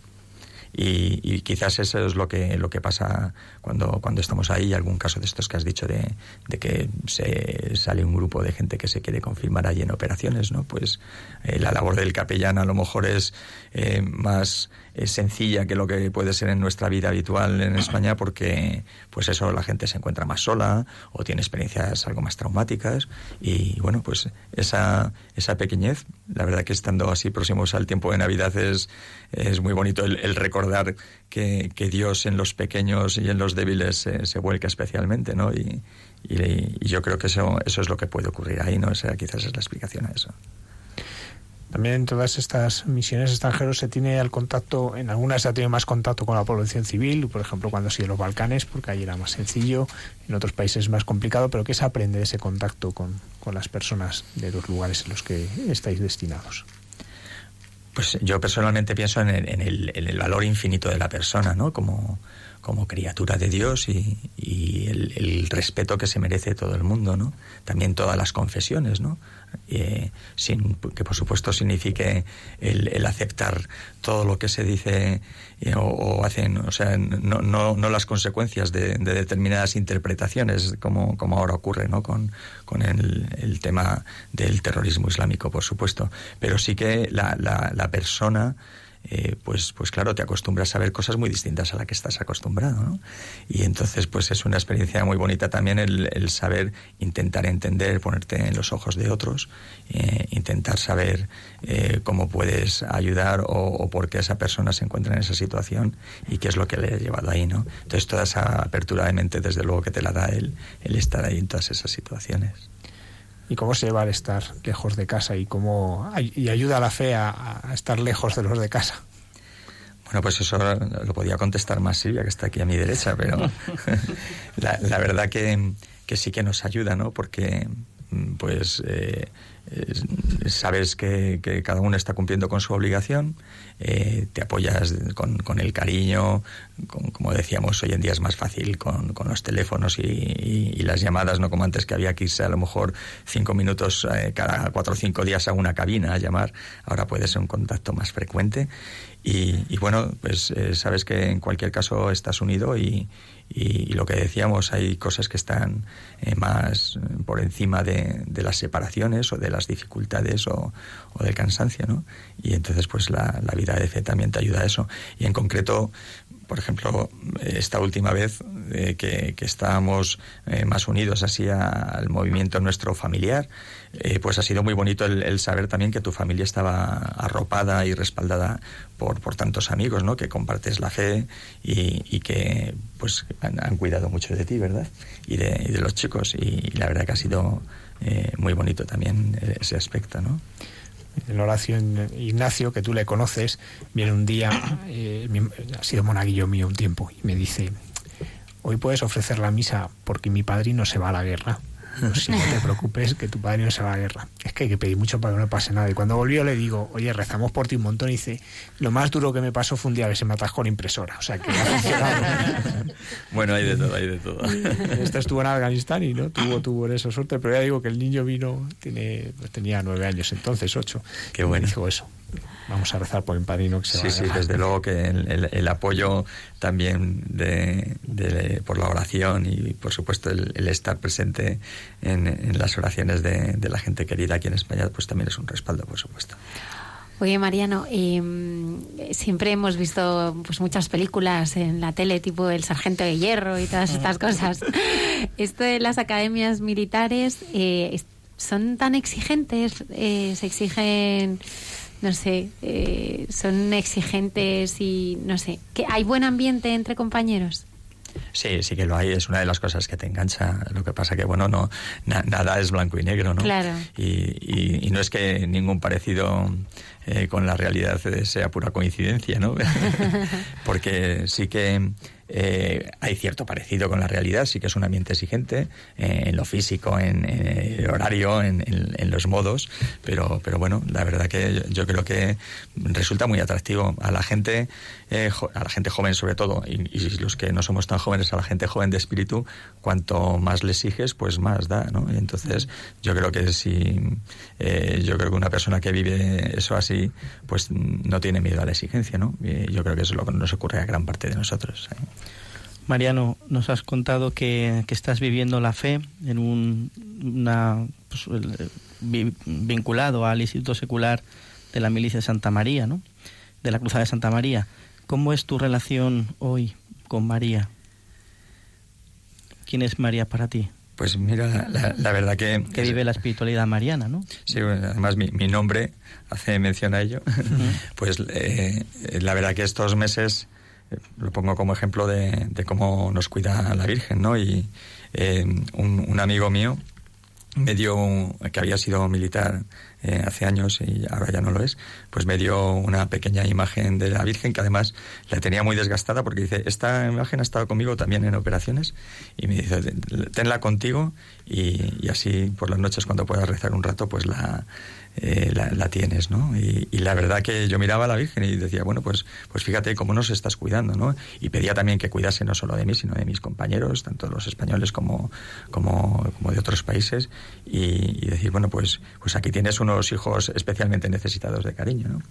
Y, quizás eso es lo que, lo que pasa cuando, cuando estamos ahí. Algún caso de estos que has dicho de, de que se sale un grupo de gente que se quiere confirmar allí en operaciones, ¿no? Pues eh, la labor del capellán a lo mejor es eh, más sencilla que lo que puede ser en nuestra vida habitual en España porque pues eso la gente se encuentra más sola o tiene experiencias algo más traumáticas y bueno pues esa, esa pequeñez la verdad que estando así próximos al tiempo de Navidad es, es muy bonito el, recordar que, que, Dios en los pequeños y en los débiles se, se vuelca especialmente ¿no? Y, y, yo creo que eso, eso es lo que puede ocurrir ahí, ¿no? O sea, quizás es la explicación a eso.
También en todas estas misiones extranjeras se tiene el contacto, en algunas se ha tenido más contacto con la población civil, por ejemplo cuando ha sido los Balcanes, porque ahí era más sencillo, en otros países es más complicado, pero ¿qué se aprende de ese contacto con, las personas de los lugares en los que estáis destinados?
Pues yo personalmente pienso en el, en el valor infinito de la persona, ¿no? Como, como criatura de Dios y, el, respeto que se merece todo el mundo, ¿no? También todas las confesiones, ¿no? Eh, sin que por supuesto signifique el, aceptar todo lo que se dice eh, o, hacen, o sea, no, las consecuencias de, determinadas interpretaciones como, ahora ocurre, ¿no? Con, con el, tema del terrorismo islámico, por supuesto, pero sí que la, la, la persona eh, pues, pues claro, te acostumbras a ver cosas muy distintas a las que estás acostumbrado, ¿no? Y entonces, pues es una experiencia muy bonita también el, saber intentar entender, ponerte en los ojos de otros, eh, intentar saber eh, cómo puedes ayudar o, por qué esa persona se encuentra en esa situación y qué es lo que le ha llevado ahí, ¿no? Entonces, toda esa apertura de mente, desde luego que te la da el, el estar ahí en todas esas situaciones
y cómo se va al estar lejos de casa y cómo y ayuda a la fe a, estar lejos de los de casa.
Bueno, pues eso lo podía contestar más Silvia, que está aquí a mi derecha, pero [laughs] la, verdad que, que, sí que nos ayuda, ¿no? Porque pues eh, sabes que, cada uno está cumpliendo con su obligación, eh, te apoyas con, el cariño, como decíamos, hoy en día es más fácil con, los teléfonos y, las llamadas, no como antes que había que irse a lo mejor cinco minutos eh, cada cuatro o cinco días a una cabina a llamar, ahora puede ser un contacto más frecuente. Y, bueno, pues eh, sabes que en cualquier caso estás unido y, y, lo que decíamos, hay cosas que están eh, más eh, por encima de, las separaciones o de las dificultades o, o del cansancio, ¿no? Y entonces, pues la, la, vida de fe también te ayuda a eso. Y en concreto, por ejemplo, esta última vez eh, que, estábamos eh, más unidos así al movimiento nuestro familiar, eh, pues ha sido muy bonito el, saber también que tu familia estaba arropada y respaldada por, por tantos amigos, ¿no? Que compartes la fe y, que pues han, cuidado mucho de ti, ¿verdad? Y de, y de los chicos. Y, la verdad que ha sido muy bonito también ese aspecto, ¿no?
el Horacio Ignacio, que tú le conoces, viene un día, eh, ha sido monaguillo mío un tiempo, y me dice, hoy puedes ofrecer la misa porque mi padrino se va a la guerra. No te preocupes, que tu padre no se va a la guerra. Es que hay que pedir mucho para que no pase nada. Y cuando volvió le digo, oye, rezamos por ti un montón. Y dice, lo más duro que me pasó fue un día que se me atascó la impresora. O sea, que funcionado. [laughs]
bueno, hay de todo, hay de todo. [laughs]
Esta estuvo en Afganistán y no tuvo, tuvo en eso suerte. Pero ya digo que el niño vino, tiene, pues tenía nueve años entonces, ocho.
Qué bueno.
dijo eso vamos a rezar por el padrino que se
sí, Sí, desde luego que el, apoyo también de, por la oración y por supuesto el, estar presente en, las oraciones de, la gente querida aquí en España, pues también es un respaldo, por supuesto.
Oye, Mariano, em, siempre hemos visto pues, muchas películas en la tele, tipo El Sargento de Hierro y todas estas cosas. [laughs] Esto de las academias militares, eh, ¿son tan exigentes? Eh, ¿Se exigen no sé, eh, son exigentes y no sé, que hay buen ambiente entre compañeros.
Sí, sí que lo hay, es una de las cosas que te engancha. Lo que pasa que, bueno, no nada es blanco y negro, ¿no?
Claro.
Y, y, no es que ningún parecido eh, con la realidad sea pura coincidencia, ¿no? [laughs] [laughs] Porque sí que eh, hay cierto parecido con la realidad, sí que es un ambiente exigente eh, en lo físico, en, el horario, en, los modos, pero, pero bueno, la verdad que yo, creo que resulta muy atractivo a la gente, eh, a la gente joven sobre todo, y, los que no somos tan jóvenes, a la gente joven de espíritu, cuanto más le exiges, pues más da, ¿no? Y entonces yo creo que si, yo creo que una persona que vive eso así, pues no tiene miedo a la exigencia, ¿no? Y yo creo que eso es lo que nos ocurre a gran parte de nosotros.
Mariano, nos has contado que, estás viviendo la fe en un una, pues, vinculado al Instituto Secular de la Milicia de Santa María, ¿no? De la Cruzada de Santa María. ¿Cómo es tu relación hoy con María? ¿Quién es María para ti?
Pues mira, la, verdad que...
Que vive la espiritualidad mariana, ¿no?
Sí, además mi, nombre hace mención a ello. [laughs] pues eh, la verdad que estos meses lo pongo como ejemplo de, cómo nos cuida la Virgen, ¿no? Y eh, un, amigo mío me dio, que había sido militar eh, hace años y ahora ya no lo es, pues me dio una pequeña imagen de la Virgen que además la tenía muy desgastada porque dice, esta imagen ha estado conmigo también en operaciones y me dice, tenla contigo y, y así por las noches cuando puedas rezar un rato, pues la, eh, la, tienes, ¿no? Y, la verdad que yo miraba a la Virgen y decía, bueno, pues, pues fíjate cómo nos estás cuidando, ¿no? Y pedía también que cuidase no solo de mí, sino de mis compañeros, tanto los españoles como, como, de otros países, y, decir, bueno, pues, pues aquí tienes unos hijos especialmente necesitados de cariño, ¿no?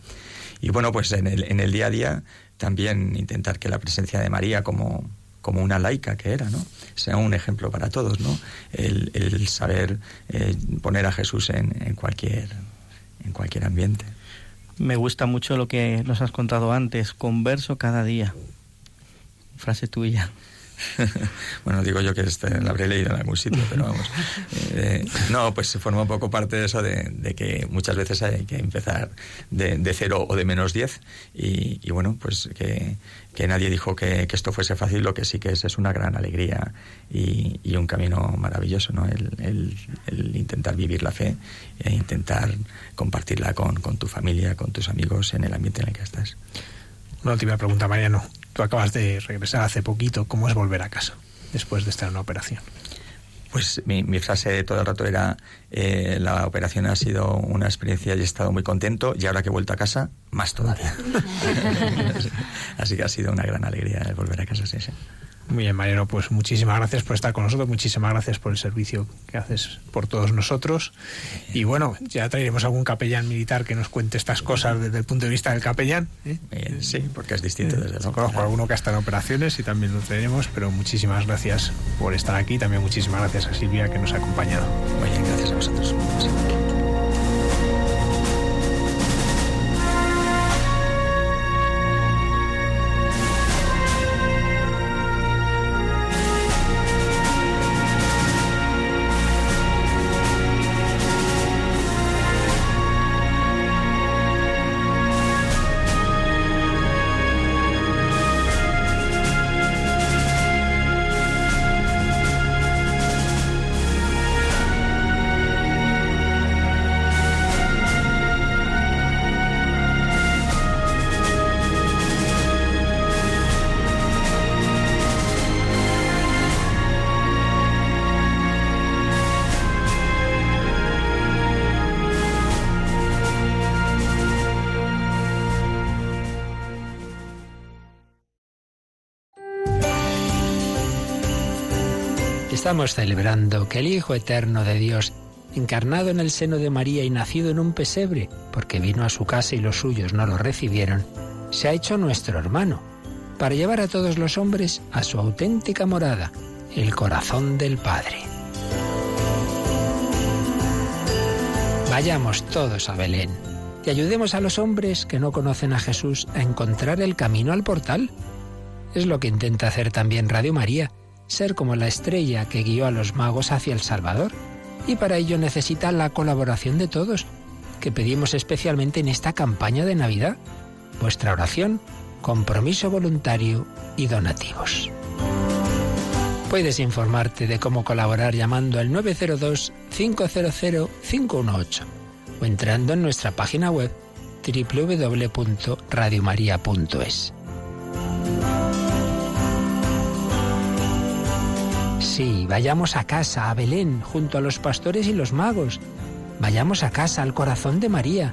Y bueno, pues en el, en el día a día también intentar que la presencia de María como, como una laica que era, ¿no? Sea un ejemplo para todos, ¿no? El, el saber eh, poner a Jesús en, en cualquier en cualquier ambiente.
Me gusta mucho lo que nos has contado antes, converso cada día. Frase tuya. [laughs]
bueno, digo yo que este, la habré leído en algún sitio, pero vamos. [laughs] Eh, no, pues se forma un poco parte de eso de, que muchas veces hay que empezar de, de cero o de menos diez y, y bueno, pues que, que nadie dijo que, esto fuese fácil, lo que sí que es es una gran alegría y, un camino maravilloso, ¿no? El, intentar vivir la fe e intentar compartirla con, tu familia, con tus amigos en el ambiente en el que estás.
Una última pregunta, Mariano. Tú acabas de regresar hace poquito. ¿Cómo es volver a casa después de estar en una operación?
Pues mi, mi frase todo el rato era, eh, la operación ha sido una experiencia y he estado muy contento y ahora que he vuelto a casa, más todavía. [laughs] [laughs] Así que ha sido una gran alegría el volver a casa, sí, sí.
Muy bien, Mariano, pues muchísimas gracias por estar con nosotros, muchísimas gracias por el servicio que haces por todos nosotros. Y bueno, ya traeremos algún capellán militar que nos cuente estas cosas desde el punto de vista del capellán. ¿eh?
sí, porque es distinto desde luego.
Conozco alguno que ha estado en operaciones y también lo tenemos, pero muchísimas gracias por estar aquí. También muchísimas gracias a Silvia que nos ha acompañado.
Muy bien, gracias a vosotros.
Estamos celebrando que el Hijo Eterno de Dios, encarnado en el seno de María y nacido en un pesebre, porque vino a su casa y los suyos no lo recibieron, se ha hecho nuestro hermano, para llevar a todos los hombres a su auténtica morada, el corazón del Padre. Vayamos todos a Belén y ayudemos a los hombres que no conocen a Jesús a encontrar el camino al portal. Es lo que intenta hacer también Radio María, ser como la estrella que guió a los magos hacia el Salvador. Y para ello necesita la colaboración de todos, que pedimos especialmente en esta campaña de Navidad. Vuestra oración, compromiso voluntario y donativos. Puedes informarte de cómo colaborar llamando al 902-500-518 o entrando en nuestra página web www.radiomaria.es. Sí, vayamos a casa, a Belén, junto a los pastores y los magos. Vayamos a casa, al corazón de María.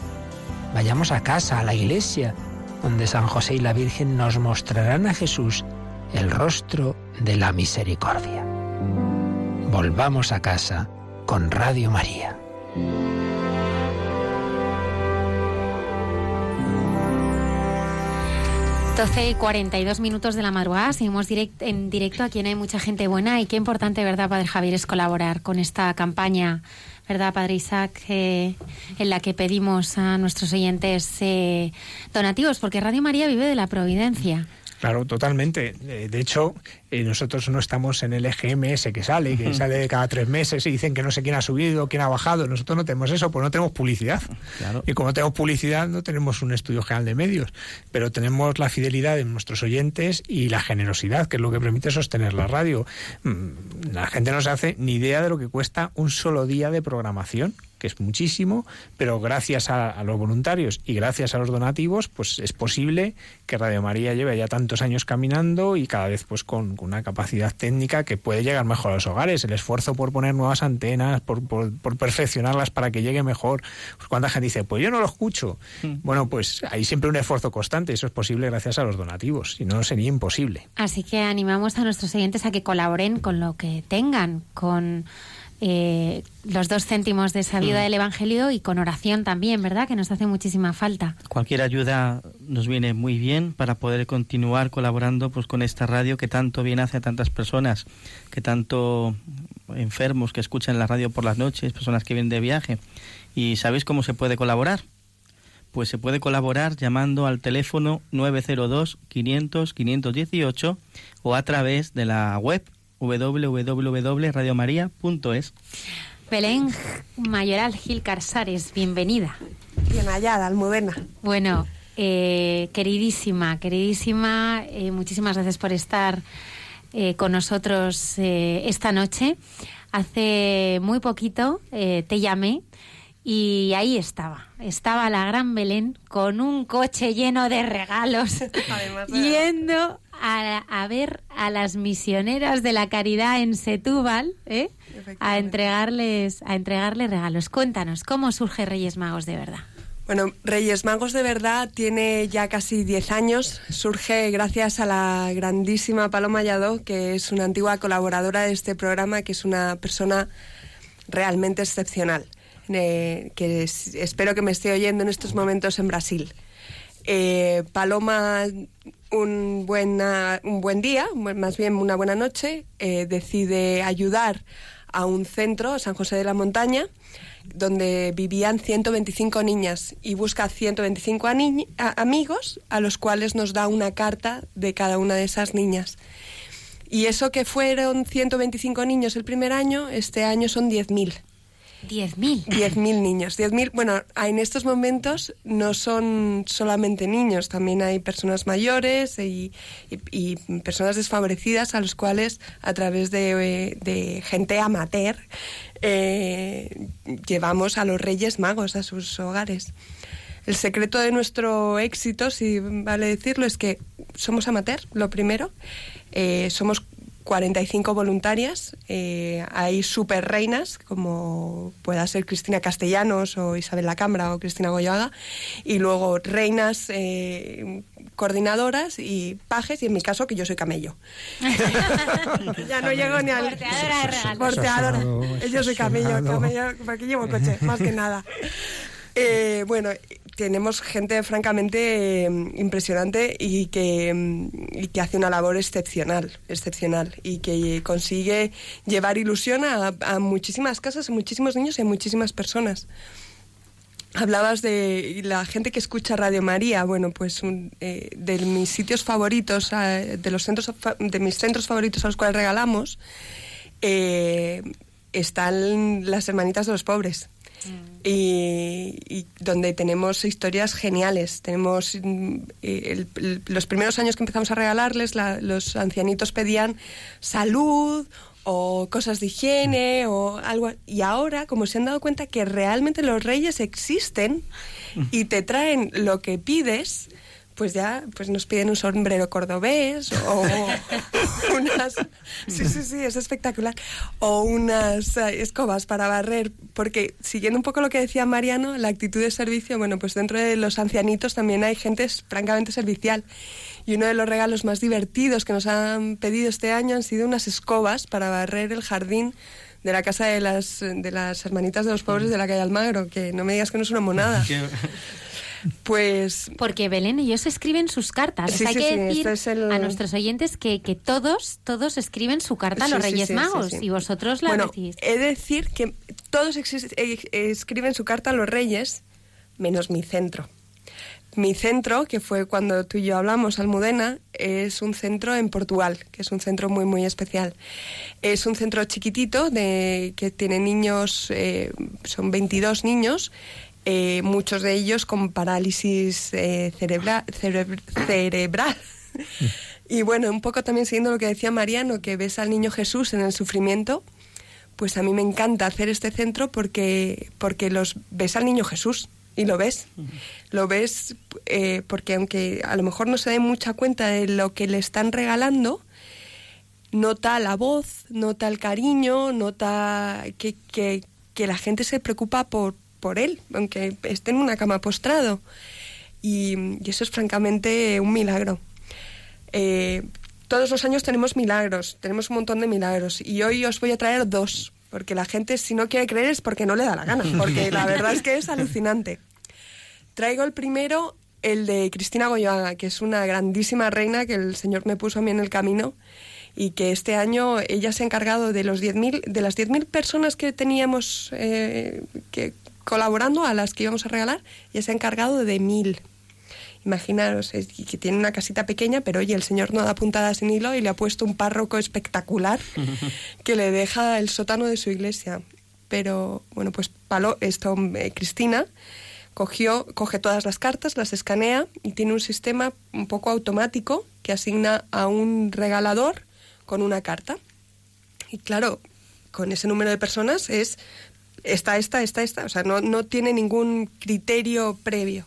Vayamos a casa, a la iglesia, donde San José y la Virgen nos mostrarán a Jesús el rostro de la misericordia. Volvamos a casa con Radio María.
12 y 42 minutos de la madrugada, seguimos direct, en directo. Aquí Hay Mucha Gente Buena. Y qué importante, ¿verdad, Padre Javier, es colaborar con esta campaña, ¿verdad, Padre Isaac, eh, en la que pedimos a nuestros oyentes eh, donativos, porque Radio María vive de la providencia.
Claro, totalmente. Eh, de hecho, eh, nosotros no estamos en el EGMS que sale, que sale cada tres meses y dicen que no sé quién ha subido, quién ha bajado. Nosotros no tenemos eso, pues no tenemos publicidad. Y como no tenemos publicidad, no tenemos un estudio general de medios. Pero tenemos la fidelidad de nuestros oyentes y la generosidad, que es lo que permite sostener la radio. Mm, la gente no se hace ni idea de lo que cuesta un solo día de programación que es muchísimo, pero gracias a, los voluntarios y gracias a los donativos, pues es posible que Radio María lleve ya tantos años caminando y cada vez pues con, una capacidad técnica que puede llegar mejor a los hogares. El esfuerzo por poner nuevas antenas, por, perfeccionarlas para que llegue mejor. Pues cuando gente dice, pues yo no lo escucho. Hmm. Bueno, pues hay siempre un esfuerzo constante. Eso es posible gracias a los donativos. Si no, sería imposible.
Así que animamos a nuestros oyentes a que colaboren con lo que tengan, con eh, los dos céntimos de esa vida mm. del Evangelio y con oración también, ¿verdad? Que nos hace muchísima falta.
Cualquier ayuda nos viene muy bien para poder continuar colaborando pues, con esta radio que tanto bien hace a tantas personas, que tanto enfermos que escuchan la radio por las noches, personas que vienen de viaje. ¿Y sabéis cómo se puede colaborar? Pues se puede colaborar llamando al teléfono 902 500 518 o a través de la web www.radiomaria.es.
Belén Mayoral Gil Carsares, bienvenida.
Bien hallada, Almudena.
Bueno, eh, queridísima, queridísima, eh, muchísimas gracias por estar eh, con nosotros esta noche. Hace muy poquito te llamé y ahí estaba, estaba la gran Belén con un coche lleno de regalos, [laughs] yendo a, ver a las misioneras de la caridad en Setúbal, ¿eh? a entregarles, a entregarles regalos. Cuéntanos, ¿cómo surge Reyes Magos de verdad?
Bueno, Reyes Magos de verdad tiene ya casi 10 años. Surge gracias a la grandísima Paloma Yadó, que es una antigua colaboradora de este programa, que es una persona realmente excepcional que espero que me esté oyendo en estos momentos en Brasil. Eh, Paloma, un, buena, un buen día, más bien una buena noche, eh, decide ayudar a un centro, San José de la Montaña, donde vivían 125 niñas y busca 125 amigos a los cuales nos da una carta de cada una de esas niñas. Y eso que fueron 125 niños el primer año, este año son 10.000.
10.000.
10.000 niños. 10.000, bueno, en estos momentos no son solamente niños, también hay personas mayores y, personas desfavorecidas a los cuales a través de, gente amateur eh, llevamos a los Reyes Magos a sus hogares. El secreto de nuestro éxito, si vale decirlo, es que somos amateur, lo primero. Eh, somos 45 voluntarias. Eh, hay super reinas, como pueda ser Cristina Castellanos o Isabel Lacambra o Cristina Goyoaga. Y luego reinas eh, coordinadoras y pajes, y en mi caso que yo soy camello. [laughs] ya no llego ni al...
Porteadora de regalos.
Porteadora. Yo soy camello, camello, porque llevo coche, más que nada. Eh, bueno, tenemos gente francamente eh, impresionante y que, y que hace una labor excepcional, excepcional y que consigue llevar ilusión a, muchísimas casas, a muchísimos niños y a muchísimas personas. Hablabas de la gente que escucha Radio María. Bueno, pues eh, de mis sitios favoritos, de los centros, de mis centros favoritos a los cuales regalamos, eh, están las hermanitas de los pobres. Y, y donde tenemos historias geniales. Tenemos mm, el- el- los primeros años que empezamos a regalarles, la- los ancianitos pedían salud o cosas de higiene o algo. Y ahora, como se han dado cuenta que realmente los reyes existen y te traen lo que pides, pues ya pues nos piden un sombrero cordobés o [laughs] unas sí sí sí es espectacular. O unas eh, escobas para barrer porque siguiendo un poco lo que decía Mariano la actitud de servicio bueno pues dentro de los ancianitos también hay gente francamente servicial. Y uno de los regalos más divertidos que nos han pedido este año han sido unas escobas para barrer el jardín de la casa de las de las hermanitas de los pobres de la calle Almagro que no me digas que no es una monada [laughs] pues
Porque Belén, ellos escriben sus cartas.
Sí,
O sea, hay que
sí,
decir
es el-
a nuestros oyentes que, que todos, todos escriben su carta a los Reyes Magos y vosotros la
bueno,
decís.
he de decir que todos eh, escriben su carta a los reyes, menos mi centro. Mi centro, que fue cuando tú y yo hablamos, Almudena, es un centro en Portugal, que es un centro muy, muy especial. Es un centro chiquitito de, que tiene niños, eh, son 22 niños, eh, muchos de ellos con parálisis eh, cerebra- cerebr- cerebral. [laughs] y bueno, un poco también siguiendo lo que decía Mariano, que ves al niño Jesús en el sufrimiento, pues a mí me encanta hacer este centro porque, porque los ves al niño Jesús y lo ves. Lo ves eh, porque aunque a lo mejor no se dé mucha cuenta de lo que le están regalando, nota la voz, nota el cariño, nota que, que, que la gente se preocupa por, por él, aunque esté en una cama postrado. Y, eso es francamente un milagro. Eh, todos los años tenemos milagros, tenemos un montón de milagros. Y hoy os voy a traer dos, porque la gente si no quiere creer es porque no le da la gana, porque la verdad es que es alucinante. Traigo el primero, el de Cristina Goyoaga, que es una grandísima reina que el Señor me puso a mí en el camino y que este año ella se ha encargado de los 10.000 de las 10.000 personas que teníamos eh, que colaborando a las que íbamos a regalar, ella se ha encargado de mil. Imaginaros, es que tiene una casita pequeña, pero oye, el señor no da puntada sin hilo y le ha puesto un párroco espectacular [laughs] que le deja el sótano de su iglesia. Pero bueno, pues Palo, esto, eh, Cristina cogió, coge todas las cartas, las escanea y tiene un sistema un poco automático que asigna a un regalador con una carta. Y claro, con ese número de personas es esta, esta, esta, esta. O sea, no, no tiene ningún criterio previo.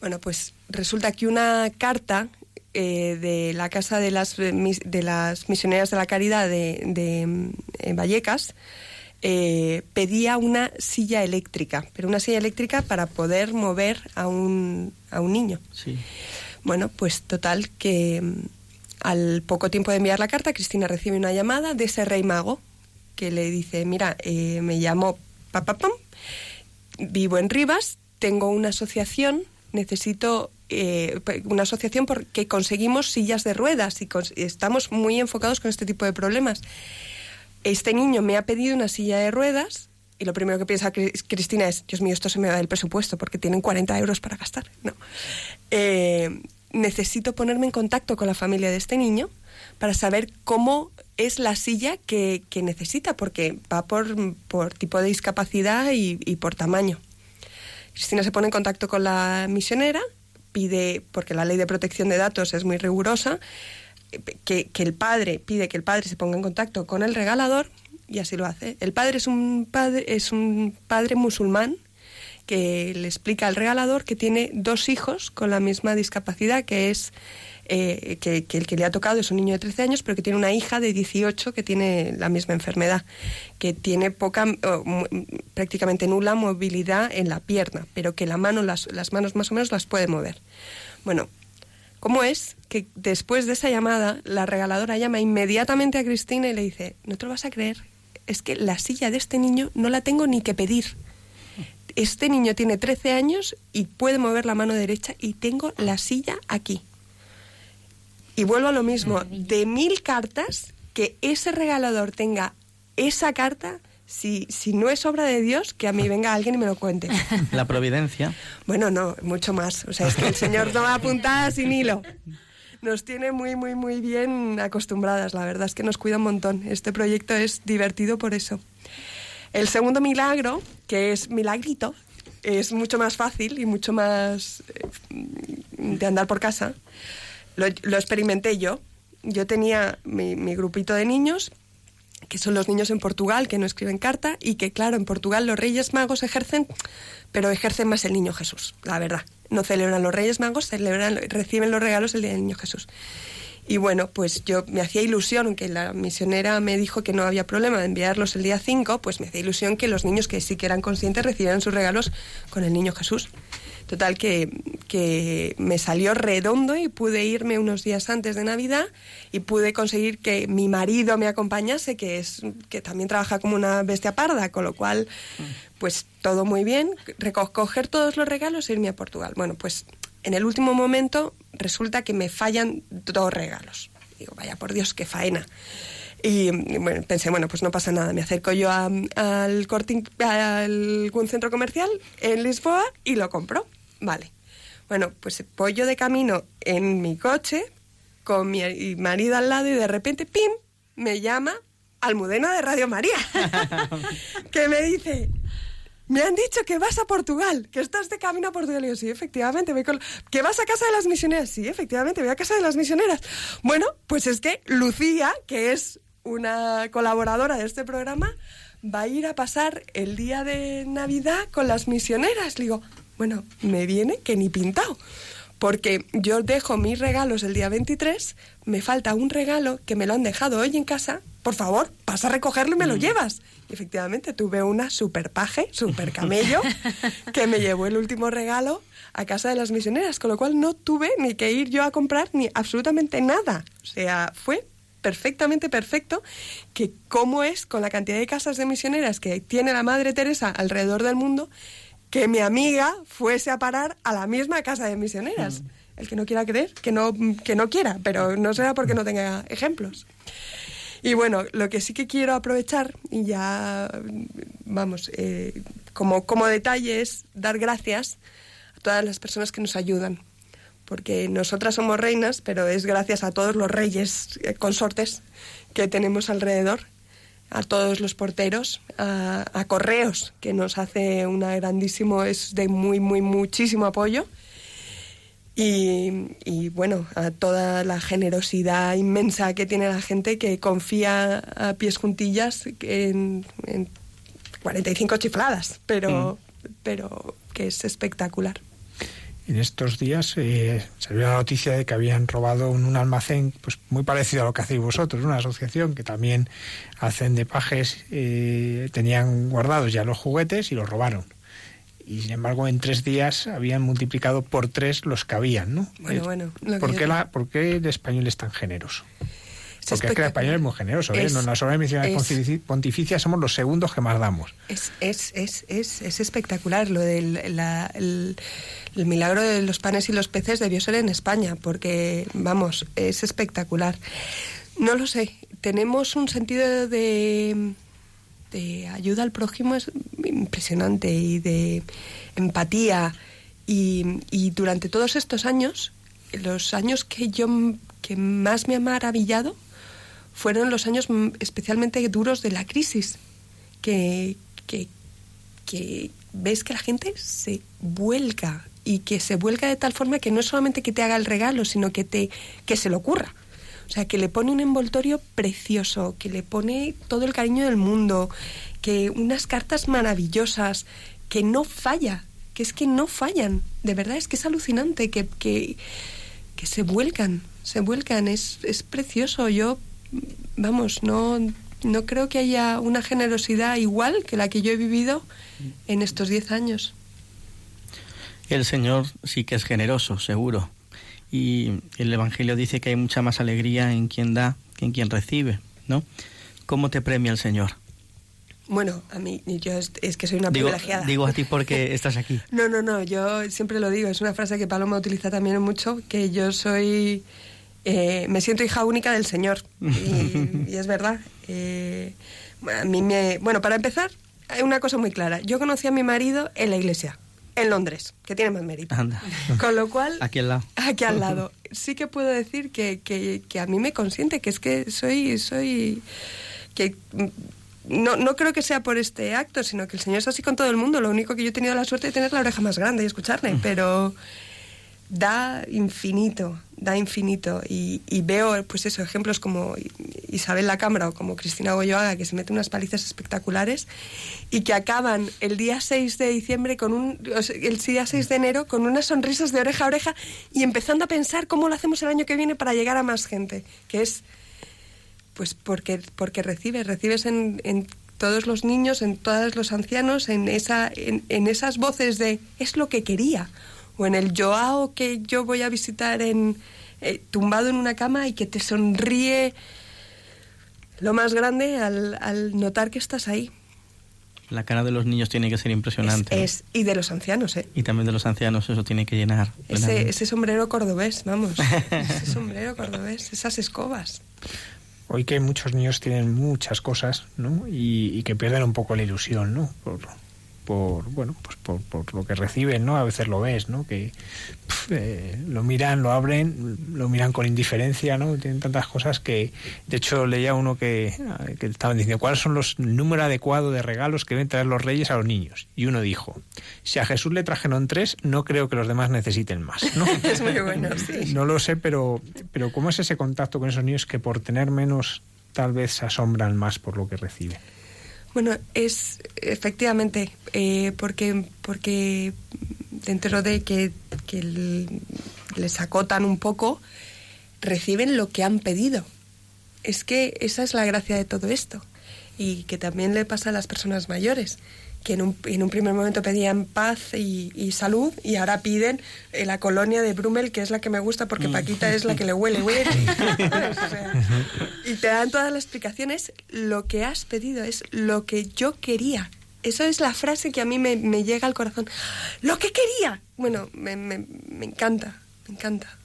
Bueno, pues resulta que una carta eh, de la Casa de las, eh, de las Misioneras de la Caridad de, de, en Vallecas eh, pedía una silla eléctrica, pero una silla eléctrica para poder mover a un, a un niño.
Sí.
Bueno, pues total que mm, al poco tiempo de enviar la carta, Cristina recibe una llamada de ese rey mago que le dice, mira, eh, me llamo papapam, vivo en Rivas, tengo una asociación, necesito eh, una asociación porque conseguimos sillas de ruedas y estamos muy enfocados con este tipo de problemas. Este niño me ha pedido una silla de ruedas y lo primero que piensa Cris- Cristina es, Dios mío, esto se me va del presupuesto porque tienen 40 euros para gastar. No. Eh, necesito ponerme en contacto con la familia de este niño para saber cómo es la silla que, que necesita, porque va por, por tipo de discapacidad y, y por tamaño. Cristina se pone en contacto con la misionera, pide, porque la ley de protección de datos es muy rigurosa, que, que el padre pide que el padre se ponga en contacto con el regalador y así lo hace. El padre es un padre, es un padre musulmán que le explica al regalador que tiene dos hijos con la misma discapacidad, que es eh, que, el que le ha tocado es un niño de 13 años, pero que tiene una hija de 18 que tiene la misma enfermedad, que tiene poca, prácticamente nula movilidad en la pierna, pero que la mano, las, las manos más o menos las puede mover. Bueno, ¿Cómo es que después de esa llamada la regaladora llama inmediatamente a Cristina y le dice, no te lo vas a creer, es que la silla de este niño no la tengo ni que pedir. Este niño tiene 13 años y puede mover la mano derecha y tengo la silla aquí. Y vuelvo a lo mismo, de mil cartas, que ese regalador tenga esa carta, si, si no es obra de Dios, que a mí venga alguien y me lo cuente.
La providencia.
Bueno, no, mucho más. O sea, es que el Señor toma puntadas sin hilo. Nos tiene muy, muy, muy bien acostumbradas. La verdad es que nos cuida un montón. Este proyecto es divertido por eso. El segundo milagro, que es milagrito, es mucho más fácil y mucho más eh, de andar por casa. Lo, lo experimenté yo. Yo tenía mi, grupito de niños que son los niños en Portugal que no escriben carta y que, claro, en Portugal los Reyes Magos ejercen, pero ejercen más el Niño Jesús, la verdad. No celebran los Reyes Magos, celebran, reciben los regalos el Día del Niño Jesús. Y bueno, pues yo me hacía ilusión que la misionera me dijo que no había problema de enviarlos el día 5, pues me hacía ilusión que los niños que sí que eran conscientes recibieran sus regalos con el Niño Jesús. Total que, que, me salió redondo y pude irme unos días antes de Navidad y pude conseguir que mi marido me acompañase, que es que también trabaja como una bestia parda, con lo cual pues todo muy bien, recoger todos los regalos e irme a Portugal. Bueno, pues en el último momento resulta que me fallan dos regalos. Digo, vaya por Dios, qué faena. Y pensé, bueno, pues no pasa nada. Me acerco yo a, al, corte, a algún centro comercial en Lisboa y lo compro. Vale. Bueno, pues voy yo de camino en mi coche con mi marido al lado y de repente, ¡pim!, me llama Almudena de Radio María, [laughs] que me dice, me han dicho que vas a Portugal, que estás de camino a Portugal. Y yo, sí, efectivamente, voy con... ¿Que vas a casa de las misioneras? Sí, efectivamente, voy a casa de las misioneras. Bueno, pues es que Lucía, que es una colaboradora de este programa, va a ir a pasar el día de Navidad con las misioneras. Le digo, bueno, me viene que ni pintado. Porque yo dejo mis regalos el día 23, me falta un regalo que me lo han dejado hoy en casa. Por favor, pasa a recogerlo y me lo llevas. Y efectivamente tuve una super paje, super camello, que me llevó el último regalo a casa de las misioneras, con lo cual no tuve ni que ir yo a comprar ni absolutamente nada. O sea, fue perfectamente perfecto que cómo es con la cantidad de casas de misioneras que tiene la Madre Teresa alrededor del mundo, que mi amiga fuese a parar a la misma casa de misioneras. Mm. El que no quiera creer, que no, que no quiera, pero no será porque no tenga ejemplos. Y bueno, lo que sí que quiero aprovechar, y ya, vamos, eh, como, como detalle es dar gracias a todas las personas que nos ayudan. Porque nosotras somos reinas, pero es gracias a todos los reyes eh, consortes que tenemos alrededor, a todos los porteros, a, a Correos, que nos hace una grandísimo, es de muy, muy, muchísimo apoyo y, y, bueno, a toda la generosidad inmensa que tiene la gente que confía a pies juntillas en, en 45 chifladas, pero, mm. pero que es espectacular.
En estos días eh, salió la noticia de que habían robado un almacén pues muy parecido a lo que hacéis vosotros, una asociación que también hacen de pajes, eh, tenían guardados ya los juguetes y los robaron y sin embargo en tres días habían multiplicado por tres los que habían, ¿no?
Bueno, bueno.
¿Por qué, la, ¿Por qué el español es tan generoso? Porque es que el español es muy generoso, ¿eh? Es, en las obras misiones pontificias somos los segundos que más damos.
Es, es, es, es, es espectacular lo del la, el, el, milagro de los panes y los peces debió ser en España, porque, vamos, es espectacular. No lo sé, tenemos un sentido de de ayuda al prójimo es impresionante y de empatía. Y, y, durante todos estos años, los años que yo que más me ha maravillado fueron los años especialmente duros de la crisis, que, que, que ves que la gente se vuelca y que se vuelca de tal forma que no es solamente que te haga el regalo, sino que te que se le ocurra. O sea, que le pone un envoltorio precioso, que le pone todo el cariño del mundo, que unas cartas maravillosas, que no falla, que es que no fallan. De verdad, es que es alucinante, que, que, que se vuelcan, se vuelcan. Es, es precioso. Yo, vamos, no, no creo que haya una generosidad igual que la que yo he vivido en estos diez años.
El Señor sí que es generoso, seguro y el Evangelio dice que hay mucha más alegría en quien da que en quien recibe, ¿no? ¿Cómo te premia el Señor?
Bueno, a mí, yo es, que soy una
digo,
privilegiada.
Digo a ti [laughs] porque estás aquí.
no, no, no, yo siempre lo digo, es una frase que Paloma utiliza también mucho, que yo soy, eh, me siento hija única del Señor. Y, es verdad. Eh, a mí me, bueno, para empezar, hay una cosa muy clara. Yo conocí a mi marido en la iglesia, en Londres, que tiene más mérito.
Anda.
Con lo cual...
Aquí al lado.
Aquí al lado. Sí que puedo decir que, que, que a mí me consiente, que es que soy... soy que no, no creo que sea por este acto, sino que el Señor es así con todo el mundo. Lo único que yo he tenido la suerte de tener la oreja más grande y escucharle, mm. pero da infinito, da infinito. Y, veo, pues eso, ejemplos como Isabel La Cámara o como Cristina Goyoaga, que se mete unas palizas espectaculares y que acaban el día 6 de diciembre, con un, el día 6 de enero, con unas sonrisas de oreja a oreja y empezando a pensar cómo lo hacemos el año que viene para llegar a más gente, que es pues porque, porque recibes, recibes en, en todos los niños, en todos los ancianos, en, esa, en, esas voces de es lo que quería, o en el Joao que yo voy a visitar en, eh, tumbado en una cama y que te sonríe lo más grande al, al, notar que estás ahí.
La cara de los niños tiene que ser impresionante.
Es, y de los ancianos, ¿eh?
Y también de los ancianos, eso tiene que llenar.
Ese, ese sombrero cordobés, vamos. [laughs] ese sombrero cordobés, esas escobas
hoy que muchos niños tienen muchas cosas, ¿no? Y, que pierden un poco la ilusión, ¿no? Por, por bueno, pues por, por, lo que reciben, ¿no? A veces lo ves, ¿no? Que eh, lo miran, lo abren, lo miran con indiferencia, ¿no? Tienen tantas cosas que, de hecho, leía uno que, que estaban diciendo cuáles son los número adecuado de regalos que deben traer los reyes a los niños. Y uno dijo, si a Jesús le trajeron tres, no creo que los demás necesiten más, ¿no? [laughs]
es muy bueno, sí.
No lo sé, pero, pero ¿cómo es ese contacto con esos niños que por tener menos tal vez se asombran más por lo que reciben?
Bueno, es efectivamente, eh, porque, porque dentro de que, les acotan un poco, reciben lo que han pedido. Es que esa es la gracia de todo esto. Y que también le pasa a las personas mayores que en un, en un primer momento pedían paz y, salud y ahora piden eh, la colonia de Brummel, que es la que me gusta porque mm. Paquita es la que le huele. huele. [laughs] y te dan todas las explicaciones. Lo que has pedido es lo que yo quería. Esa es la frase que a mí me, me llega al corazón. Lo que quería. Bueno, me, me, me encanta, me encanta.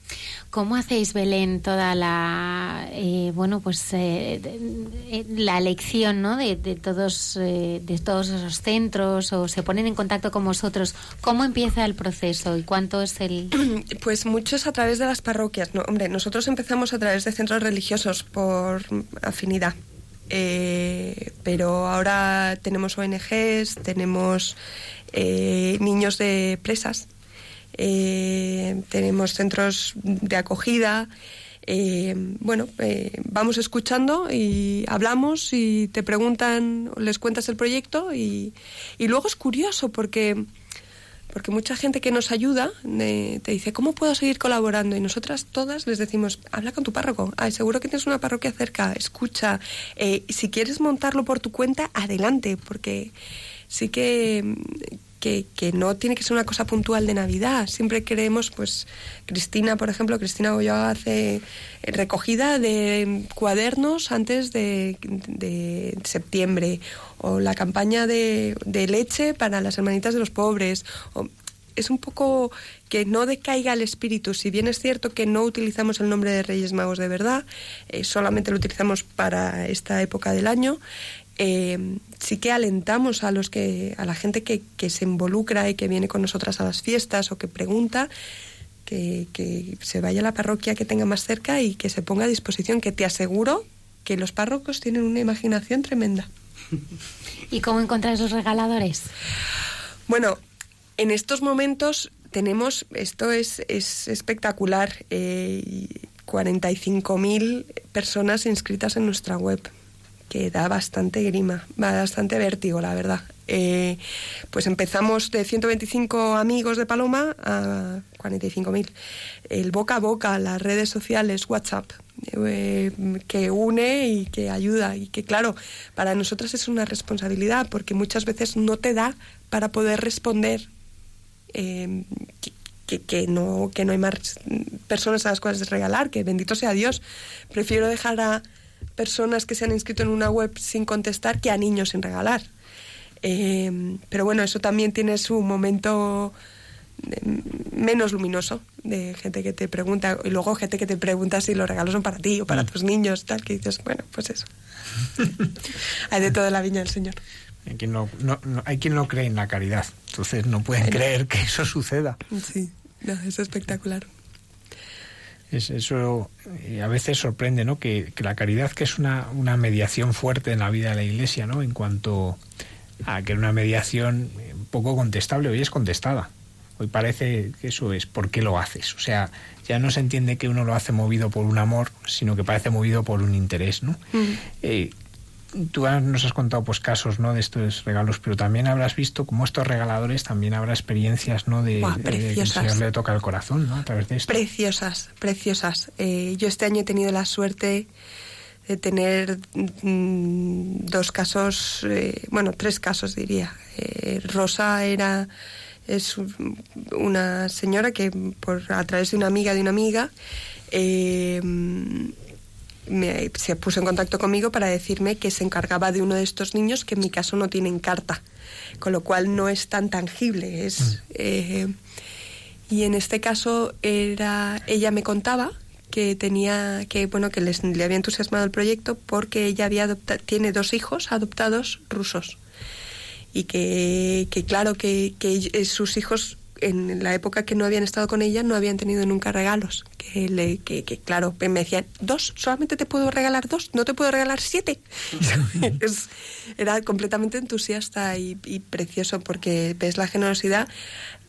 ¿Cómo hacéis, Belén, toda la, eh, bueno, pues eh, eh, la elección, ¿no? De, todos, de todos esos centros o se ponen en contacto con vosotros. ¿Cómo empieza el proceso y cuánto es el? [clears throat]
Pues muchos a través de las parroquias. No, hombre, nosotros empezamos a través de centros religiosos por afinidad. pero ahora tenemos ONGs, tenemos niños de presas eh, tenemos centros de acogida. Eh, bueno, eh, vamos escuchando y hablamos y te preguntan, les cuentas el proyecto y, luego es curioso porque porque mucha gente que nos ayuda te dice, ¿cómo puedo seguir colaborando? Y nosotras todas les decimos, habla con tu párroco. Ay, seguro que tienes una parroquia cerca, escucha. si quieres montarlo por tu cuenta, adelante, porque sí que que, no tiene que ser una cosa puntual de Navidad. Siempre queremos, pues, Cristina, por ejemplo, Cristina Goyo hace recogida de cuadernos antes de, septiembre, o la campaña de, leche para las hermanitas de los pobres. Es un poco que no decaiga el espíritu. Si bien es cierto que no utilizamos el nombre de Reyes Magos de verdad, eh, solamente lo utilizamos para esta época del año, eh, sí que alentamos a los que a la gente que, se involucra y que viene con nosotras a las fiestas o que pregunta que, se vaya a la parroquia que tenga más cerca y que se ponga a disposición que te aseguro que los párrocos tienen una imaginación tremenda
¿Y cómo encontráis los regaladores?
Bueno, en estos momentos tenemos, esto es, es espectacular, eh, 45.000 personas inscritas en nuestra web que da bastante grima, bastante vértigo, la verdad. Eh, pues empezamos de 125 amigos de Paloma a 45.000. El boca a boca, las redes sociales, WhatsApp, eh, que une y que ayuda. Y que, claro, para nosotras es una responsabilidad porque muchas veces no te da para poder responder. Que, que, no, que no hay más personas a las cuales regalar, que bendito sea Dios. Prefiero dejar a personas que se han inscrito en una web sin contestar que a niños sin regalar. Eh, pero bueno, eso también tiene su momento eh, menos luminoso de gente que te pregunta y luego gente que te pregunta si los regalos son para ti o para mm. tus niños tal que dices bueno pues eso [laughs] hay de toda la viña del señor.
Hay quien no, hay quien no cree en la caridad. Entonces no pueden creer que eso suceda.
Sí no, es espectacular
es, eso a veces sorprende no que, que, la caridad que es una, una mediación fuerte en la vida de la iglesia no en cuanto a que una mediación poco contestable hoy es contestada Hoy parece que eso es por qué lo haces. O sea, ya no se entiende que uno lo hace movido por un amor, sino que parece movido por un interés, ¿no? Mm. Eh, tú nos has contado pues casos no de estos regalos pero también habrás visto como estos regaladores también habrá experiencias no de, que el Señor le toca el corazón no a través de esto.
Preciosas preciosas. Eh, yo este año he tenido la suerte de tener mm, dos casos eh, bueno tres casos diría. Rosa era es una señora que por a través de una amiga de una amiga eh, se puso en contacto conmigo para decirme que se encargaba de uno de estos niños que en mi caso no tienen carta, con lo cual no es tan tangible. Es, mm. eh, y en este caso era, ella me contaba que tenía que bueno que les, le había entusiasmado el proyecto porque ella había tiene dos hijos adoptados rusos y que, que claro, que, que, sus hijos en la época que no habían estado con ella no habían tenido nunca regalos. Que, le, que, que claro, me decían, dos, solamente te puedo regalar dos, no te puedo regalar siete. [laughs] era completamente entusiasta y, precioso porque ves la generosidad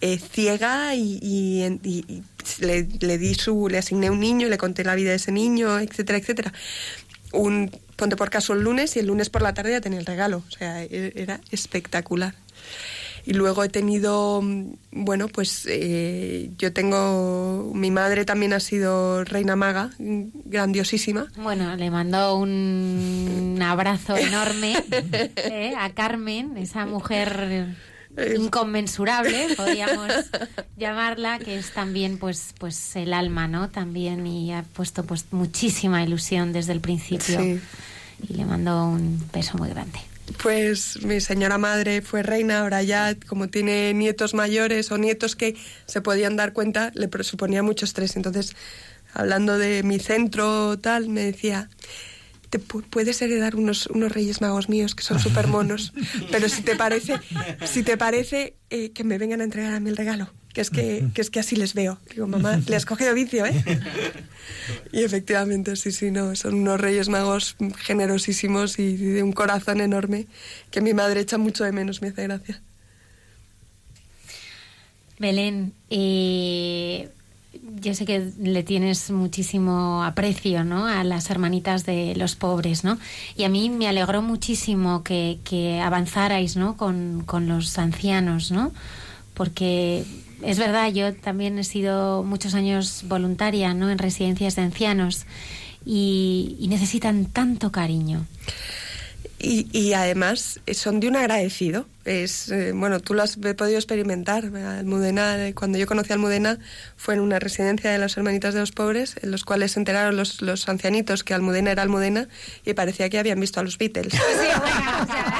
eh, ciega y, y, le, le, di su, le asigné un niño, le conté la vida de ese niño, etcétera, etcétera. Un ponte por caso el lunes y el lunes por la tarde ya tenía el regalo. O sea, e-, era espectacular. Y luego he tenido, mm, bueno, pues eh, yo tengo, mi madre también ha sido reina maga, mm, grandiosísima.
Bueno, le mando un [laughs] abrazo enorme eh, a Carmen, esa mujer inconmensurable, [laughs] podríamos llamarla, que es también pues pues el alma, ¿no? También y ha puesto pues muchísima ilusión desde el principio. Y le mando un beso muy grande.
Pues mi señora madre fue reina, ahora ya como tiene nietos mayores o nietos que se podían dar cuenta, le suponía mucho estrés. Entonces, hablando de mi centro tal, me decía, te puedes heredar unos, unos Reyes Magos míos que son [laughs] súper monos, pero si te parece, si te parece eh, que me vengan a entregar a mí el regalo, que es que, que es que así les veo. Digo, mamá, le has cogido vicio, ¿eh? [laughs] Y efectivamente, sí, sí, no, son unos Reyes Magos generosísimos y de un corazón enorme que mi madre echa mucho de menos, me hace gracia.
Belén, eh, yo sé que le tienes muchísimo aprecio ¿no? a las hermanitas de los pobres, ¿no? Y a mí me alegró muchísimo que, que avanzarais ¿no? con, con, los ancianos, ¿no? Porque es verdad, yo también he sido muchos años voluntaria en residencias de ancianos y, y necesitan tanto cariño.
Y, y, además son de un agradecido es eh, bueno tú lo has podido experimentar Almudena eh, cuando yo conocí a Almudena fue en una residencia de las hermanitas de los pobres en los cuales se enteraron los, los ancianitos que Almudena era Almudena y parecía que habían visto a los Beatles. [laughs]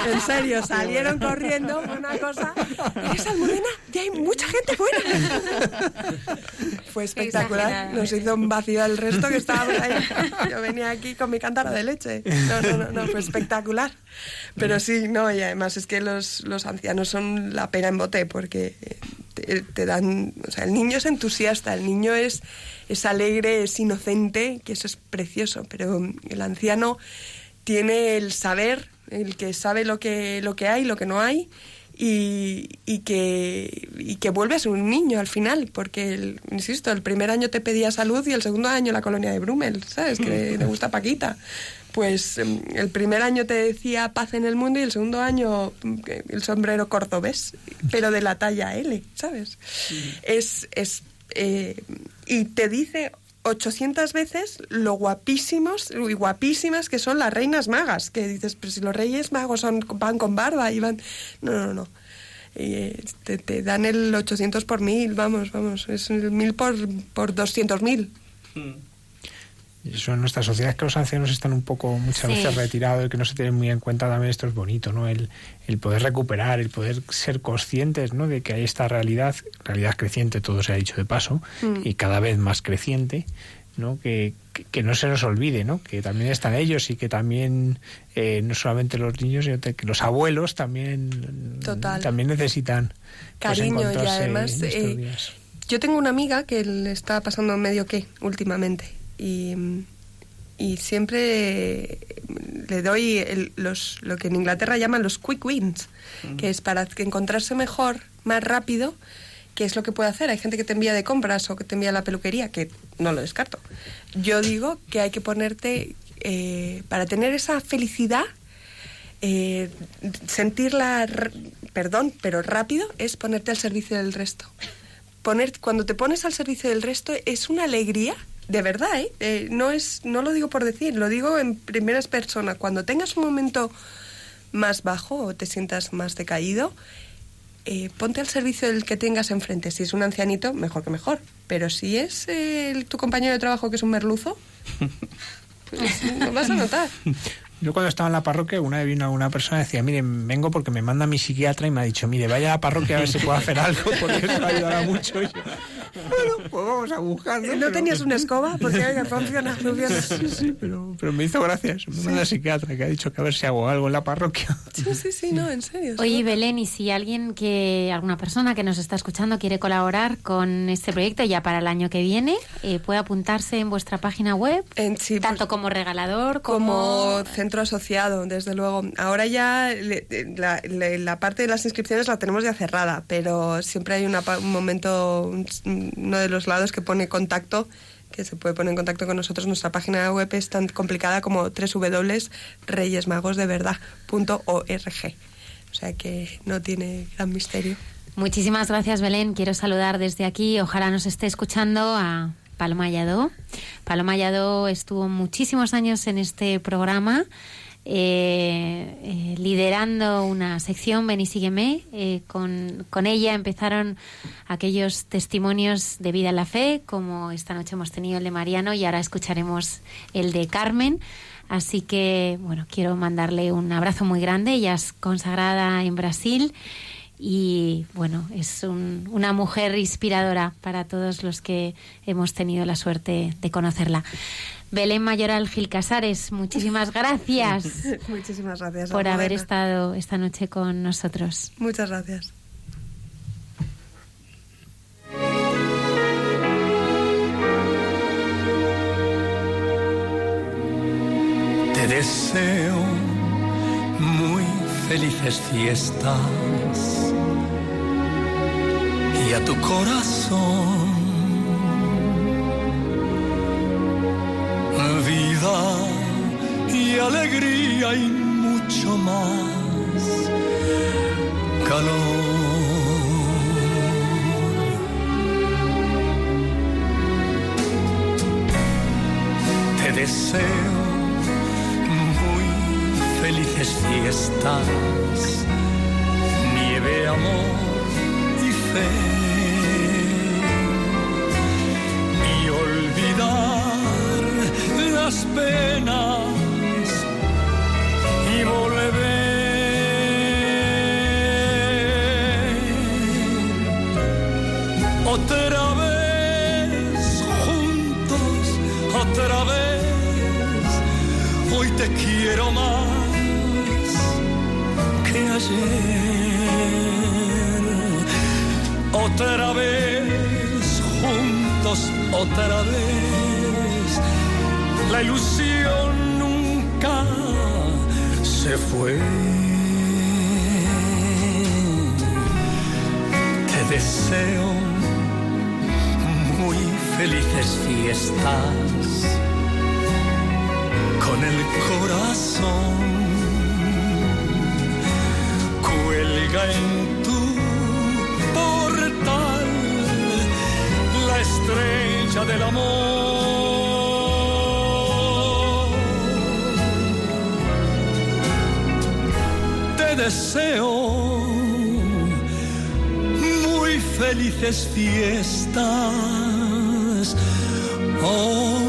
En serio salieron corriendo una cosa es Almudena ya hay mucha gente fuera [laughs] fue espectacular nos hizo un vacío al resto que estábamos ahí. Yo venía aquí con mi cántara de leche. No no no, no fue espectacular. Pero sí no y además es que los los ancianos son la pena en bote porque te, dan, o sea, el niño es entusiasta, el niño es, es alegre, es inocente, que eso es precioso, pero el anciano tiene el saber, el que sabe lo que, lo que hay, lo que no hay, y, y, que, y que vuelve a ser un niño al final, porque, insisto, el primer año te pedía salud y el segundo año la colonia de Brummel, ¿sabes? Que le gusta Paquita pues em, el primer año te decía paz en el mundo y el segundo año mm, el sombrero cordobés, pero de la talla L, ¿sabes? Es, es eh, y te dice 800 veces lo guapísimos y guapísimas que son las reinas magas, que dices, pero si los reyes magos son, van con barba y van... No, no, no. eh, te, dan el 800 por mil, vamos, vamos, es el mil por, por 200 mil.
Eso en nuestra sociedad es que los ancianos están un poco muchas
Sí.
veces retirados y que no se tienen muy en cuenta también esto es bonito, ¿no? El, el poder recuperar, el poder ser conscientes, ¿no? De que hay esta realidad, realidad creciente, todo se ha dicho de paso,
Mm.
y cada vez más creciente, ¿no? Que, que, que no se nos olvide, ¿no? Que también están ellos y que también eh, no solamente los niños, sino que los abuelos también,
Total.
también necesitan pues,
Cariño, y además, eh. Yo tengo una amiga que le está pasando medio que últimamente y, y siempre le doy el- los, lo que en Inglaterra llaman los quick wins, que es para encontrarse mejor, más rápido, que es lo que puede hacer. Hay gente que te envía de compras o que te envía a la peluquería, que no lo descarto. Yo digo que hay que ponerte, eh, para tener esa felicidad, eh, sentirla, perdón, pero rápido, es ponerte al servicio del resto. Poner, cuando te pones al servicio del resto es una alegría, de verdad, ¿eh? Eh, no, es, no lo digo por decir, lo digo en primeras personas. Cuando tengas un momento más bajo o te sientas más decaído, eh, ponte al servicio del que tengas enfrente. Si es un ancianito, mejor que mejor. Pero si es eh, el- tu compañero de trabajo que es un merluzo, [laughs] pues lo vas a notar.
Yo cuando estaba en la parroquia, una vez vino una persona y decía, mire, vengo porque me manda mi psiquiatra y me ha dicho, mire, vaya a la parroquia a ver si puedo hacer algo porque eso ayudará mucho. Y yo, bueno, pues vamos a buscar.
¿No
Pero-
tenías una escoba? Porque oiga, funciona, funciona.
Sí, sí, pero, pero me hizo gracia. eso. Me manda el psiquiatra que ha dicho que a ver si hago algo en la parroquia.
Sí, sí, sí, no, en serio.
Oye,
sí.
Belén, y si alguien que, alguna persona que nos está escuchando quiere colaborar con este proyecto ya para el año que viene, eh, puede apuntarse en vuestra página web,
En sí, pues,
tanto como regalador como...
como centro asociado, desde luego. Ahora ya le- la, la- la parte de las inscripciones la tenemos ya cerrada, pero siempre hay una un momento, un- uno de los lados que pone contacto, que se puede poner en contacto con nosotros. Nuestra página web es tan complicada como www.reyesmagosdeverdad.org. O sea que no tiene gran misterio.
Muchísimas gracias, Belén. Quiero saludar desde aquí. Ojalá nos esté escuchando a Paloma Lladó. Paloma Lladó estuvo muchísimos años en este programa. eh, eh, liderando una sección Ven y sígueme. Eh, con, con ella empezaron aquellos testimonios de vida en la fe, como esta noche hemos tenido el de Mariano y ahora escucharemos el de Carmen. Así que, bueno, quiero mandarle un abrazo muy grande. Ella es consagrada en Brasil y bueno, es un- una mujer inspiradora para todos los que hemos tenido la suerte de conocerla. Belén Mayoral Gil Casares, muchísimas [laughs] gracias
Muchísimas gracias.
por haber estado esta noche con nosotros.
Muchas gracias.
Te deseo muy felices fiestas y a tu corazón vida y alegría y mucho más calor. Te deseo muy felices fiestas, nieve, amor fe. Y olvidar las penas y volver otra vez juntos, otra vez. Hoy te quiero más que ayer. Otra vez juntos, otra vez. La ilusión nunca se fue. Te deseo muy felices fiestas con el corazón. Cuelga en la estrella del amor. Te deseo felices fiestas. Hoy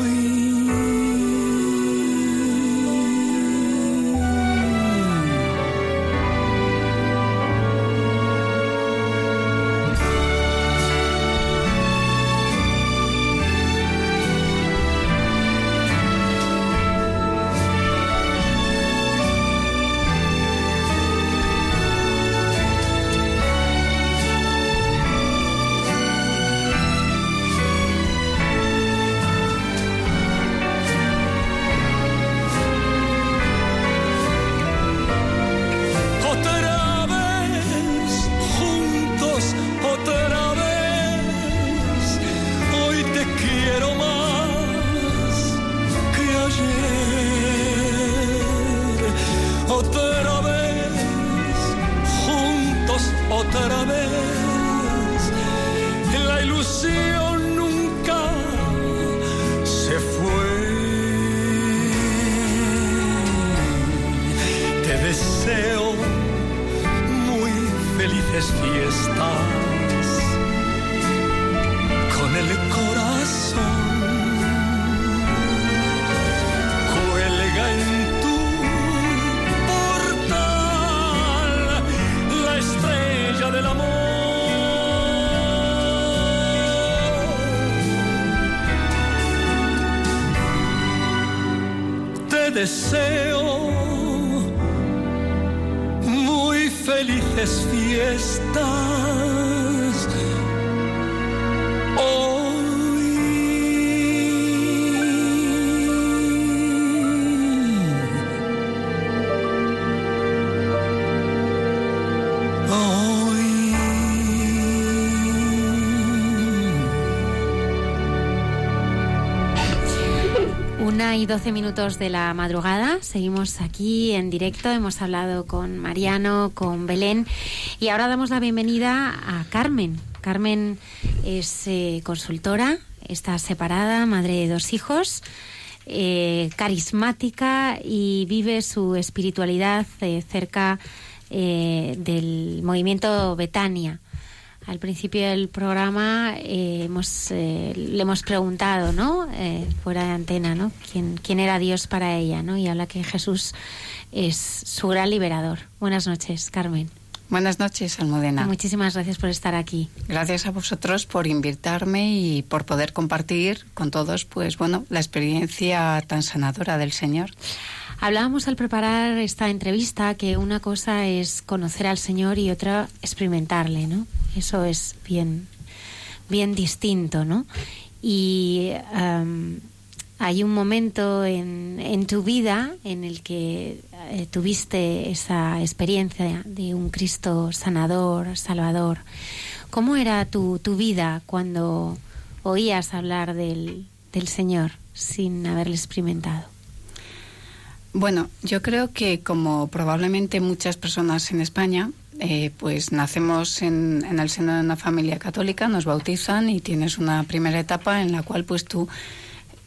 Una y doce minutos de la madrugada. Seguimos aquí en directo. Hemos hablado con Mariano, con Belén. Y ahora damos la bienvenida a Carmen. Carmen es eh, consultora, está separada, madre de dos hijos, eh, carismática y vive su espiritualidad eh, cerca del movimiento Betania. Al principio del programa eh, hemos, eh, le hemos preguntado, ¿no? Eh, fuera de antena, ¿no? ¿Quién, ¿Quién era Dios para ella, ¿no? Y habla que Jesús es su gran liberador. Buenas noches, Carmen.
Buenas noches, Almudena.
Muchísimas gracias por estar aquí.
Gracias a vosotros por invitarme y por poder compartir con todos, pues bueno, la experiencia tan sanadora del Señor.
Hablábamos al preparar esta entrevista que una cosa es conocer al Señor y otra experimentarle, ¿no? Eso es bien, bien distinto, ¿no? Y um, hay un momento en, tu vida en el que eh, tuviste esa experiencia de un Cristo sanador, salvador. ¿Cómo era tu, tu vida cuando oías hablar del, del Señor sin haberle experimentado?
Bueno, yo creo que como probablemente muchas personas en España, eh, pues nacemos en, en, el seno de una familia católica, nos bautizan y tienes una primera etapa en la cual pues tú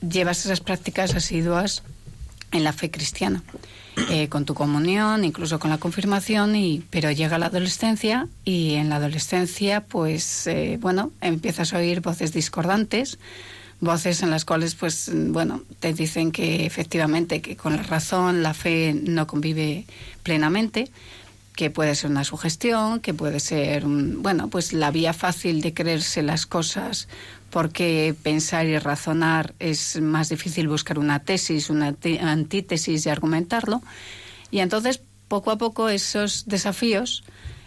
llevas esas prácticas asiduas en la fe cristiana, eh, con tu comunión, incluso con la confirmación, y, pero llega la adolescencia y en la adolescencia pues eh, bueno, empiezas a oír voces discordantes, voces en las cuales pues bueno te dicen que efectivamente que con la razón la fe no convive plenamente que puede ser una sugestión que puede ser un, bueno pues la vía fácil de creerse las cosas porque pensar y razonar es más difícil buscar una tesis una antítesis y argumentarlo. Y entonces poco a poco esos desafíos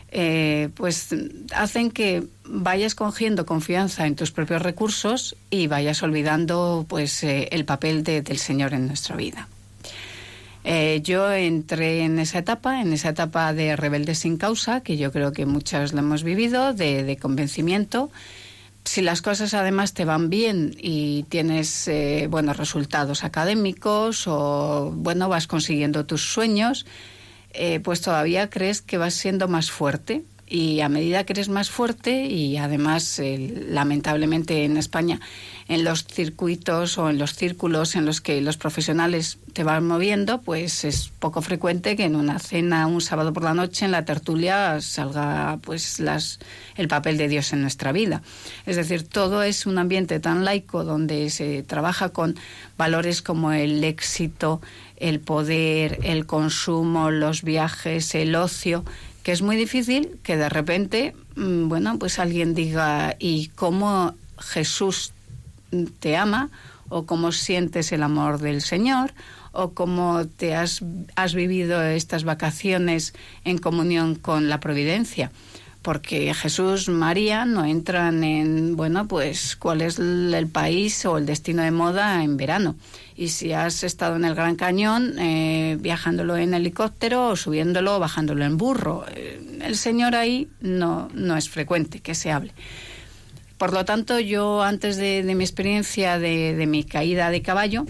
eh, pues hacen que vayas cogiendo confianza en tus propios recursos y vayas olvidando pues eh, el papel de, del Señor en nuestra vida. Eh, yo entré en esa etapa, en esa etapa de rebelde sin causa, que yo creo que muchas lo hemos vivido, de, de convencimiento. Si las cosas además te van bien y tienes buenos resultados académicos o bueno vas consiguiendo tus sueños, eh, pues todavía crees que vas siendo más fuerte y a medida que eres más fuerte y además lamentablemente en España en los circuitos o en los círculos en los que los profesionales te van moviendo, pues es poco frecuente que en una cena un sábado por la noche en la tertulia salga pues las el papel de Dios en nuestra vida. Es decir, todo es un ambiente tan laico donde se trabaja con valores como el éxito, el poder, el consumo, los viajes, el ocio, que es muy difícil que de repente, mm, bueno, pues alguien diga, ¿y cómo Jesús te ama? ¿O cómo sientes el amor del Señor? ¿O cómo te has, has vivido estas vacaciones en comunión con la providencia? Porque Jesús, María no entran en, bueno, pues cuál es el país o el destino de moda en verano. Y si has estado en el Gran Cañón, eh, viajándolo en helicóptero o subiéndolo o bajándolo en burro, eh, el Señor ahí no, no es frecuente que se hable. Por lo tanto, yo antes de, mi experiencia de, de mi caída de caballo,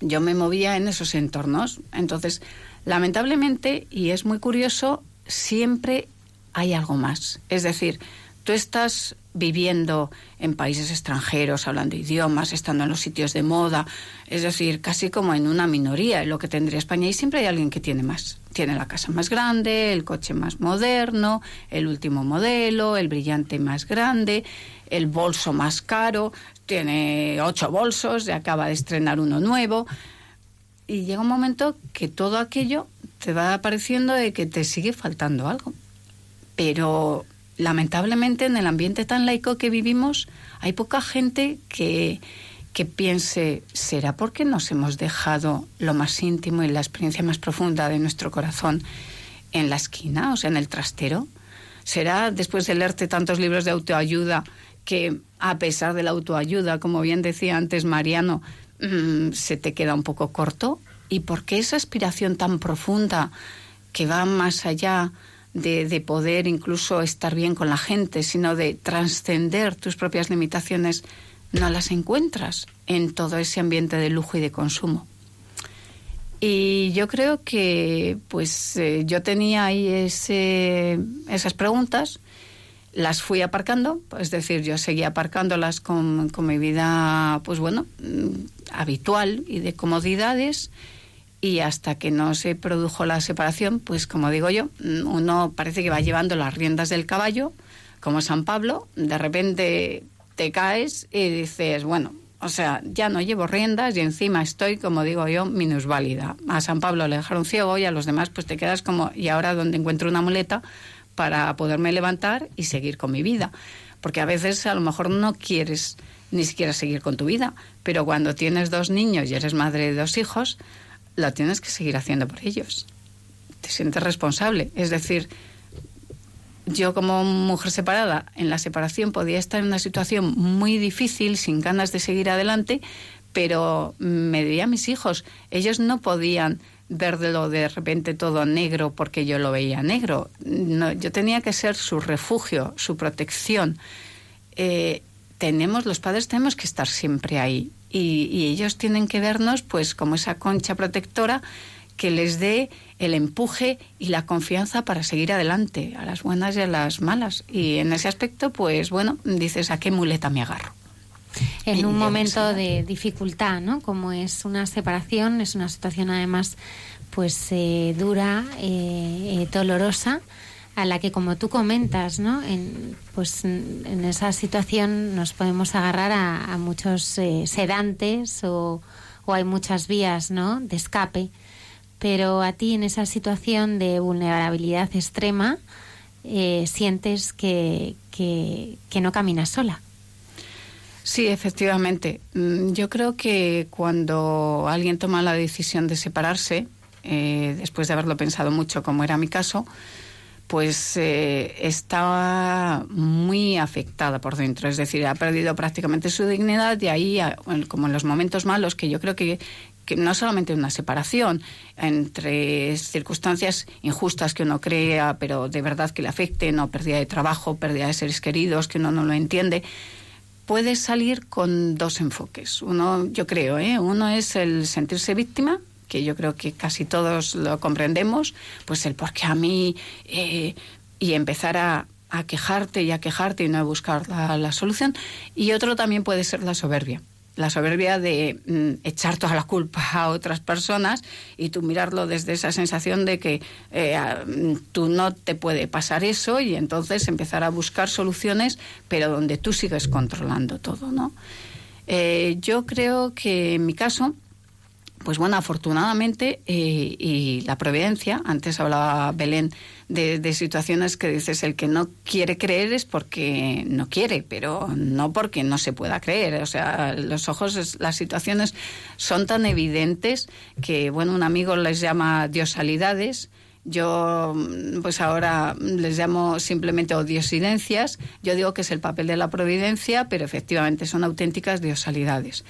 yo me movía en esos entornos. Entonces, lamentablemente, y es muy curioso, siempre hay algo más. Es decir, tú estás viviendo en países extranjeros, hablando idiomas, estando en los sitios de moda, es decir, casi como en una minoría en lo que tendría España y siempre hay alguien que tiene más. Tiene la casa más grande, el coche más moderno, el último modelo, el brillante más grande, el bolso más caro, tiene ocho bolsos, acaba de estrenar uno nuevo. Y llega un momento que todo aquello te va pareciendo de que te sigue faltando algo pero lamentablemente en el ambiente tan laico que vivimos hay poca gente que, que piense, ¿será porque nos hemos dejado lo más íntimo y la experiencia más profunda de nuestro corazón en la esquina, o sea, en el trastero? ¿Será después de leerte tantos libros de autoayuda que a pesar de la autoayuda, como bien decía antes Mariano, mm, se te queda un poco corto? ¿Y por qué esa aspiración tan profunda que va más allá de, poder incluso estar bien con la gente, sino de trascender tus propias limitaciones, no las encuentras en todo ese ambiente de lujo y de consumo. Y yo creo que pues eh, yo tenía ahí esas preguntas, las fui aparcando, es decir, yo seguía aparcándolas con, con mi vida, pues bueno, mm, habitual y de comodidades, y hasta que no se produjo la separación, pues como digo yo, uno parece que va llevando las riendas del caballo, como San Pablo, de repente te caes y dices, bueno, o sea, ya no llevo riendas y encima estoy, como digo yo, minusválida. A San Pablo le dejaron ciego y a los demás pues te quedas como, ¿y ahora dónde encuentro una muleta para poderme levantar y seguir con mi vida? Porque a veces a lo mejor no quieres ni siquiera seguir con tu vida, pero cuando tienes dos niños y eres madre de dos hijos, la tienes que seguir haciendo por ellos. Te sientes responsable. Es decir, yo como mujer separada, en la separación podía estar en una situación muy difícil, sin ganas de seguir adelante, pero me diría a mis hijos, ellos no podían verlo de repente todo negro porque yo lo veía negro. No, yo tenía que ser su refugio, su protección. Eh, tenemos, los padres tenemos que estar siempre ahí y, ellos tienen que vernos pues como esa concha protectora que les dé el empuje y la confianza para seguir adelante, a las buenas y a las malas. Y en ese aspecto, pues bueno, dices, ¿a qué muleta me agarro?
En un momento de dificultad, ¿no? Como es una separación, es una situación además pues eh, dura, eh, eh, dolorosa, a la que, como tú comentas, ¿no? En, pues en esa situación nos podemos agarrar a, muchos eh, sedantes o, hay muchas vías ¿no? de escape. Pero a ti en esa situación de vulnerabilidad extrema eh, sientes que, que, no caminas sola.
Sí, efectivamente. Mm, yo creo que cuando alguien toma la decisión de separarse, eh, después de haberlo pensado mucho, como era mi caso, pues eh, estaba muy afectada por dentro, es decir, ha perdido prácticamente su dignidad y ahí, como en los momentos malos, que yo creo que, que no solamente una separación entre circunstancias injustas que uno crea, pero de verdad que le afecten, o pérdida de trabajo, pérdida de seres queridos, que uno no lo entiende, puede salir con dos enfoques. Uno, yo creo, ¿eh? uno es el sentirse víctima, que yo creo que casi todos lo comprendemos, pues el por qué a mí, eh, y empezar a, a quejarte y a quejarte y no a buscar la, la solución. Y otro también puede ser la soberbia la soberbia de mm, echar toda la culpa a otras personas y tú mirarlo desde esa sensación de que eh, mm, tú no te puede pasar eso y entonces empezar a buscar soluciones, pero donde tú sigues controlando todo, ¿no? Eh, yo creo que en mi caso, pues bueno, afortunadamente, eh, y la providencia, antes hablaba Belén de, situaciones que dices, el que no quiere creer es porque no quiere, pero no porque no se pueda creer. O sea, los ojos, las situaciones son tan evidentes que, bueno, un amigo les llama diosalidades. Yo, pues ahora les llamo simplemente odiosidencias. Yo digo que es el papel de la providencia, pero efectivamente son auténticas diosalidades.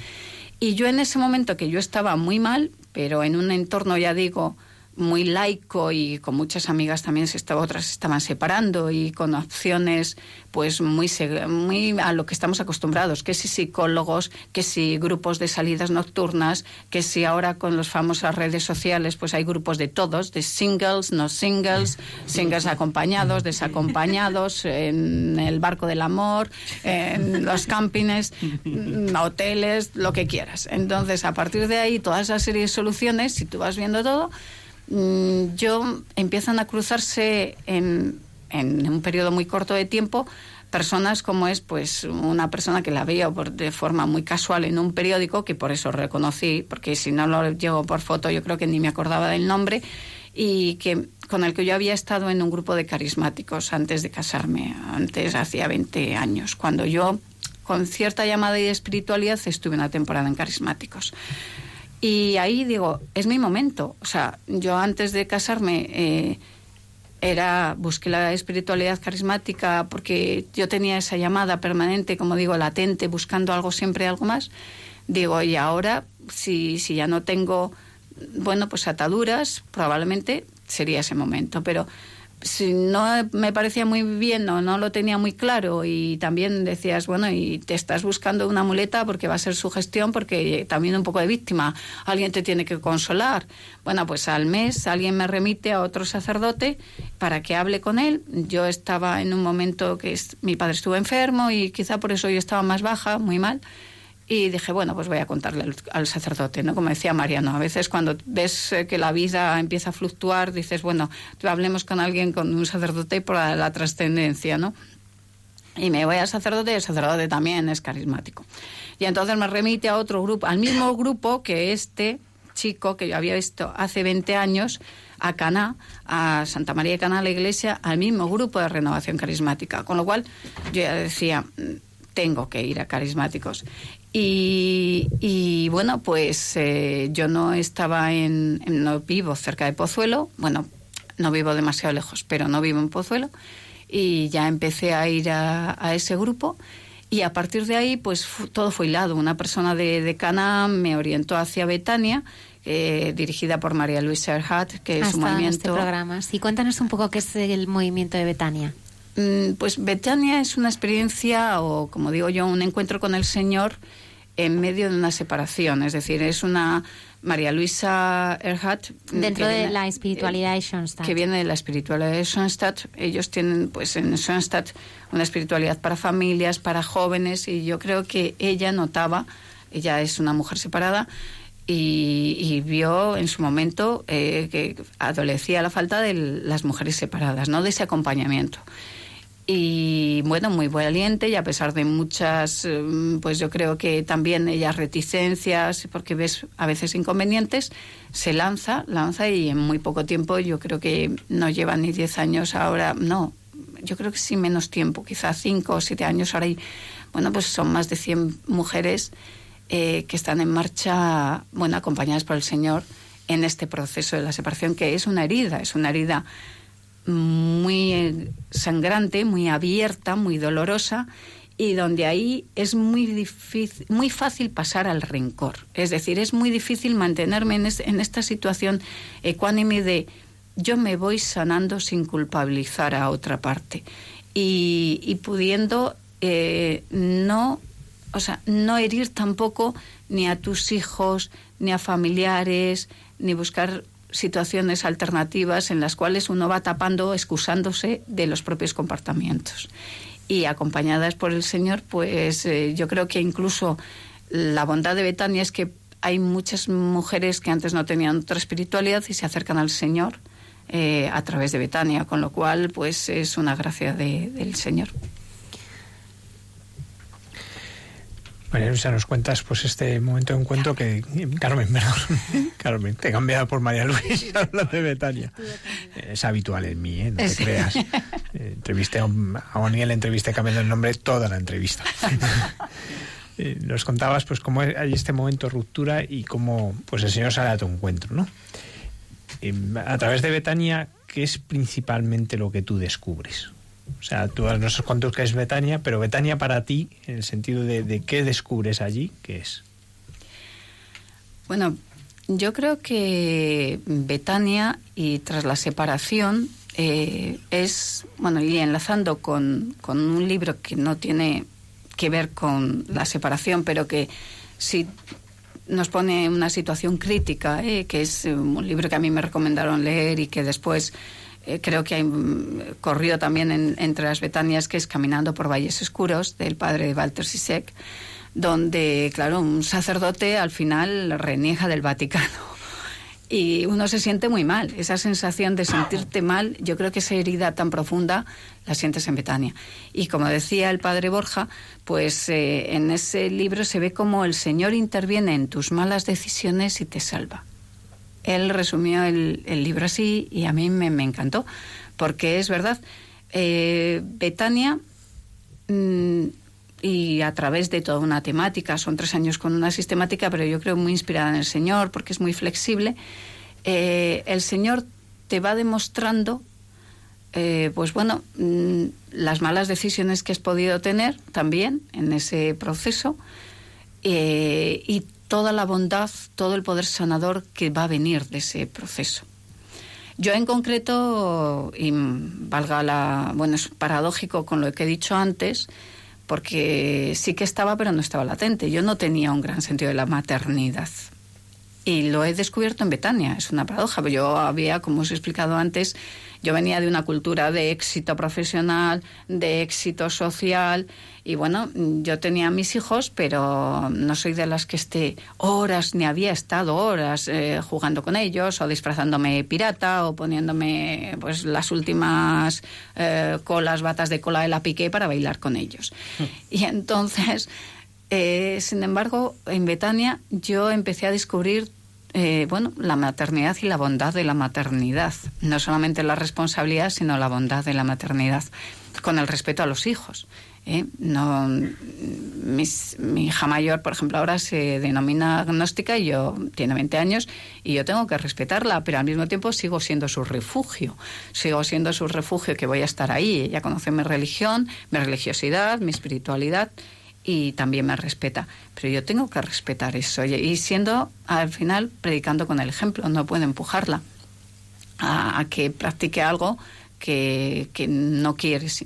Y yo en ese momento que yo estaba muy mal, pero en un entorno, ya digo, muy laico y con muchas amigas también se estaba, otras se estaban separando y con opciones pues muy, muy a lo que estamos acostumbrados, que si psicólogos, que si grupos de salidas nocturnas, que si ahora con las famosas redes sociales pues hay grupos de todos, de singles, no singles, [laughs] singles acompañados, desacompañados, en el barco del amor, en los campings, [laughs] hoteles, lo que quieras. Entonces, a partir de ahí, toda esa serie de soluciones, si tú vas viendo todo, mm, yo empiezan a cruzarse en, un periodo muy corto de tiempo personas como es pues una persona que la veo de forma muy casual en un periódico que por eso reconocí porque si no lo llevo por foto yo creo que ni me acordaba del nombre y que con el que yo había estado en un grupo de carismáticos antes de casarme antes hacía 20 años cuando yo con cierta llamada de espiritualidad estuve una temporada en carismáticos y ahí digo, es mi momento. O sea, yo antes de casarme eh, era busqué la espiritualidad carismática porque yo tenía esa llamada permanente, como digo, latente, buscando algo siempre, algo más. Digo, y ahora, si, si ya no tengo, bueno, pues ataduras, probablemente sería ese momento. Pero si no me parecía muy bien o no lo tenía muy claro y también decías, bueno, y te estás buscando una muleta porque va a ser su gestión, porque también un poco de víctima, alguien te tiene que consolar. Bueno, pues al mes alguien me remite a otro sacerdote para que hable con él. Yo estaba en un momento que es- mi padre estuvo enfermo y quizá por eso yo estaba más baja, muy mal. Y dije, bueno, pues voy a contarle al, sacerdote, ¿no? Como decía Mariano, a veces cuando ves eh, que la vida empieza a fluctuar, dices, bueno, hablemos con alguien, con un sacerdote por la, trascendencia, ¿no? Y me voy al sacerdote y el sacerdote también es carismático. Y entonces me remite a otro grupo, al mismo grupo que este chico que yo había visto hace 20 años, a Caná, a Santa María de Caná, la iglesia, al mismo grupo de renovación carismática. Con lo cual yo ya decía, "Mm, tengo que ir a carismáticos. Y, y, bueno, pues eh, yo no estaba en, no vivo cerca de Pozuelo, bueno, no vivo demasiado lejos, pero no vivo en Pozuelo, y ya empecé a ir a, a ese grupo. Y a partir de ahí, pues todo fue hilado. Una persona de, de Cana me orientó hacia Betania, eh, dirigida por María Luisa Erhardt, que es un
estado en
movimiento.
este programa. Sí, cuéntanos un poco qué es el movimiento de Betania.
Mm, Pues Betania es una experiencia, o como digo yo, un encuentro con el Señor en medio de una separación. Es decir, es una María Luisa Erhardt. mm,
Dentro de
viene-
la espiritualidad de Schoenstatt.
que viene de la espiritualidad de Schoenstatt. Ellos tienen, pues, en Schoenstatt una espiritualidad para familias, para jóvenes, y yo creo que ella notaba, ella es una mujer separada, y, y vio en su momento eh, que adolecía la falta de las mujeres separadas, ¿no? De ese acompañamiento. Y bueno, muy valiente y a pesar de muchas, eh, pues yo creo que también ellas reticencias, porque ves a veces inconvenientes, se lanza, lanza y en muy poco tiempo, yo creo que no lleva ni 10 años ahora, no, yo creo que sí menos tiempo, quizá 5 o 7 años ahora hay, bueno, pues son más de 100 mujeres eh, que están en marcha, bueno, acompañadas por el Señor en este proceso de la separación, que es una herida, es una herida muy eh, sangrante, muy abierta, muy dolorosa y donde ahí es muy difícil, muy fácil pasar al rencor. Es decir, es muy difícil mantenerme en, es- en esta situación ecuánime de yo me voy sanando sin culpabilizar a otra parte y, y pudiendo eh, no, o sea, no herir tampoco ni a tus hijos, ni a familiares, ni buscar situaciones alternativas en las cuales uno va tapando, excusándose de los propios comportamientos. Y acompañadas por el Señor, pues eh, yo creo que incluso la bondad de Betania es que hay muchas mujeres que antes no tenían otra espiritualidad y se acercan al Señor eh, a través de Betania, con lo cual pues es una gracia de- del Señor.
María Luisa, nos cuentas pues este momento de encuentro que... Carmen, [laughs] perdón. Carmen, te he cambiado por María Luisa [laughs] hablando de Betania. Es habitual en mí, ¿eh? no te
Sí.
creas. Eh, [laughs] Entrevisté a, Oniel, entrevisté cambiando el nombre toda la entrevista. Eh, Nos contabas pues cómo hay este momento de ruptura y cómo pues el Señor sale a tu encuentro, ¿no? Eh, A través de Betania, ¿qué es principalmente lo que tú descubres? O sea, tú no sé cuánto que es Betania, pero Betania para ti, en el sentido de, de qué descubres allí, ¿qué es?
Bueno, yo creo que Betania y tras la separación eh, es, bueno, y enlazando con, con un libro que no tiene que ver con la separación, pero que sí nos pone en una situación crítica, eh, que es eh, un libro que a mí me recomendaron leer y que después eh, creo que hay, mm, corrió también en- entre las Betanias, que es Caminando por Valles Oscuros, del padre Walter Sisek, donde, claro, un sacerdote al final reniega del Vaticano. Y uno se siente muy mal. Esa sensación de sentirte mal, yo creo que esa herida tan profunda la sientes en Betania. Y como decía el padre Borja, pues eh, en ese libro se ve como el Señor interviene en tus malas decisiones y te salva. Él resumió el, libro así y a mí me, encantó, porque es verdad, eh, Betania, mm, y a través de toda una temática, son tres años con una sistemática, pero yo creo muy inspirada en el Señor, porque es muy flexible, eh, el Señor te va demostrando, eh, pues bueno, mm, las malas decisiones que has podido tener también en ese proceso y toda la bondad, todo el poder sanador que va a venir de ese proceso. Yo en concreto, y valga la, bueno, es paradójico con lo que he dicho antes, porque sí que estaba, pero no estaba latente. Yo no tenía un gran sentido de la maternidad. Y lo he descubierto en Betania, es una paradoja. Yo había, como os he explicado antes, yo venía de una cultura de éxito profesional, de éxito social, y bueno, yo tenía mis hijos, pero no soy de las que esté horas, ni había estado horas eh, jugando con ellos, o disfrazándome pirata, o poniéndome pues las últimas eh, colas, batas de cola de la piqué para bailar con ellos. Y entonces, eh, sin embargo, en Betania yo empecé a descubrir eh, bueno, la maternidad y la bondad de la maternidad. No solamente la responsabilidad, sino la bondad de la maternidad, con el respeto a los hijos. ¿eh? No, mis- mi hija mayor, por ejemplo, ahora se denomina agnóstica y yo tiene 20 años y yo tengo que respetarla, pero al mismo tiempo sigo siendo su refugio. Sigo siendo su refugio que voy a estar ahí. Ella conoce mi religión, mi religiosidad, mi espiritualidad y también me respeta. Pero yo tengo que respetar eso y- siendo al final predicando con el ejemplo, no puedo empujarla a, que practique algo que, que no quieres.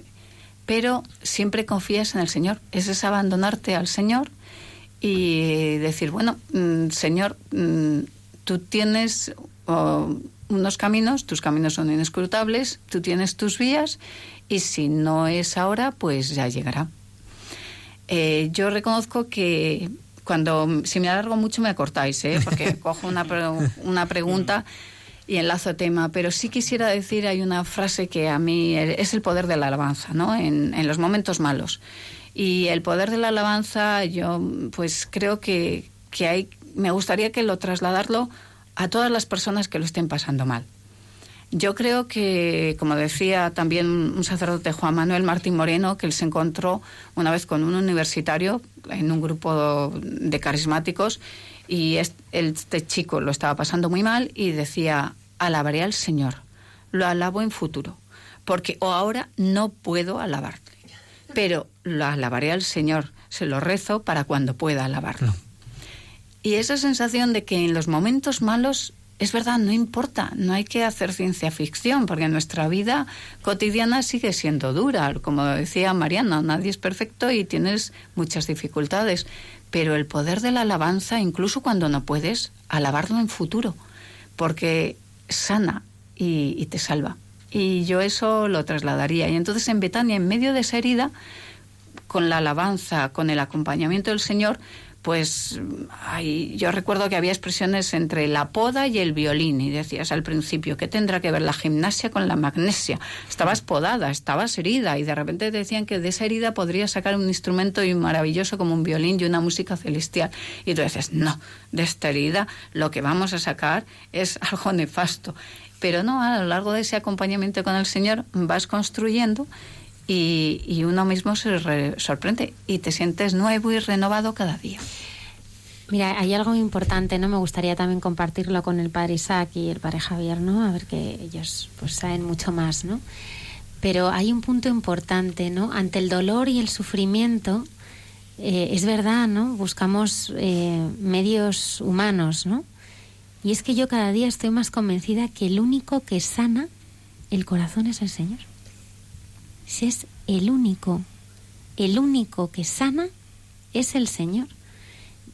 Pero siempre confías en el Señor. Ese es abandonarte al Señor y decir, bueno, mm, Señor, mm, tú tienes unos caminos, tus caminos son inescrutables, tú tienes tus vías y si no es ahora, pues ya llegará. Eh, yo reconozco que cuando, si me alargo mucho me acortáis, ¿eh? porque [laughs] cojo una, pre- una pregunta y enlazo tema, pero sí quisiera decir, hay una frase que a mí es el poder de la alabanza, ¿no? En, en los momentos malos. Y el poder de la alabanza, yo pues creo que, que hay, me gustaría que lo trasladarlo a todas las personas que lo estén pasando mal. Yo creo que, como decía también un sacerdote Juan Manuel Martín Moreno, que él se encontró una vez con un universitario en un grupo de carismáticos y es- este chico lo estaba pasando muy mal y decía, alabaré al Señor, lo alabo en futuro, porque o ahora no puedo alabarte, pero lo alabaré al Señor, se lo rezo para cuando pueda alabarlo. Y esa sensación de que en los momentos malos, es verdad, no importa, no hay que hacer ciencia ficción, porque nuestra vida cotidiana sigue siendo dura. Como decía Mariana, nadie es perfecto y tienes muchas dificultades. Pero el poder de la alabanza, incluso cuando no puedes, alabarlo en futuro. Porque sana y, y te salva. Y yo eso lo trasladaría. Y entonces en Betania, en medio de esa herida, con la alabanza, con el acompañamiento del Señor, pues ay, yo recuerdo que había expresiones entre la poda y el violín y decías al principio, ¿qué tendrá que ver la gimnasia con la magnesia? Estabas podada, estabas herida y de repente te decían que de esa herida podría sacar un instrumento maravilloso como un violín y una música celestial. Y tú dices, no, de esta herida lo que vamos a sacar es [laughs] algo nefasto. Pero no, a lo largo de ese acompañamiento con el Señor vas construyendo y, uno mismo se re- sorprende y te sientes nuevo y renovado cada día.
Mira, hay algo importante, ¿no? Me gustaría también compartirlo con el padre Isaac y el padre Javier, ¿no? A ver que ellos pues saben mucho más, ¿no? Pero hay un punto importante, ¿no? Ante el dolor y el sufrimiento, eh, es verdad, ¿no? Buscamos eh, medios humanos, ¿no? Y es que yo cada día estoy más convencida que el único que sana el corazón es el Señor. Si es el único, el único que sana es el Señor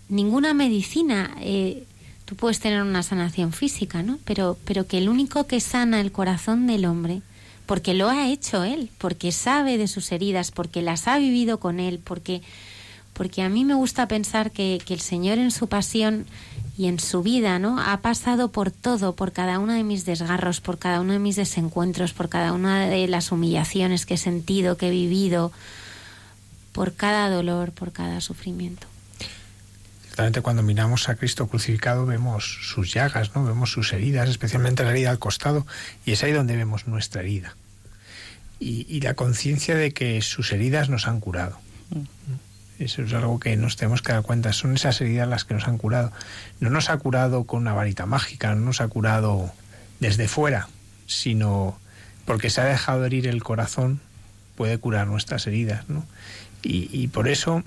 ninguna medicina, eh, tú puedes tener una sanación física, ¿no? Pero, pero que el único que sana el corazón del hombre, porque lo ha hecho él, porque sabe de sus heridas, porque las ha vivido con él, porque, porque a mí me gusta pensar que, que el Señor en su pasión y en su vida, ¿no? Ha pasado por todo, por cada uno de mis desgarros, por cada uno de mis desencuentros, por cada una de las humillaciones que he sentido, que he vivido, por cada dolor, por cada sufrimiento.
Ciertamente cuando miramos a Cristo crucificado vemos sus llagas, ¿no? Vemos sus heridas, especialmente la herida al costado, y es ahí donde vemos nuestra herida. Y, y la conciencia de que sus heridas nos han curado. Eso es algo que nos tenemos que dar cuenta. Son esas heridas las que nos han curado. No nos ha curado con una varita mágica, no nos ha curado desde fuera, sino porque se ha dejado herir el corazón, puede curar nuestras heridas. Y, y por eso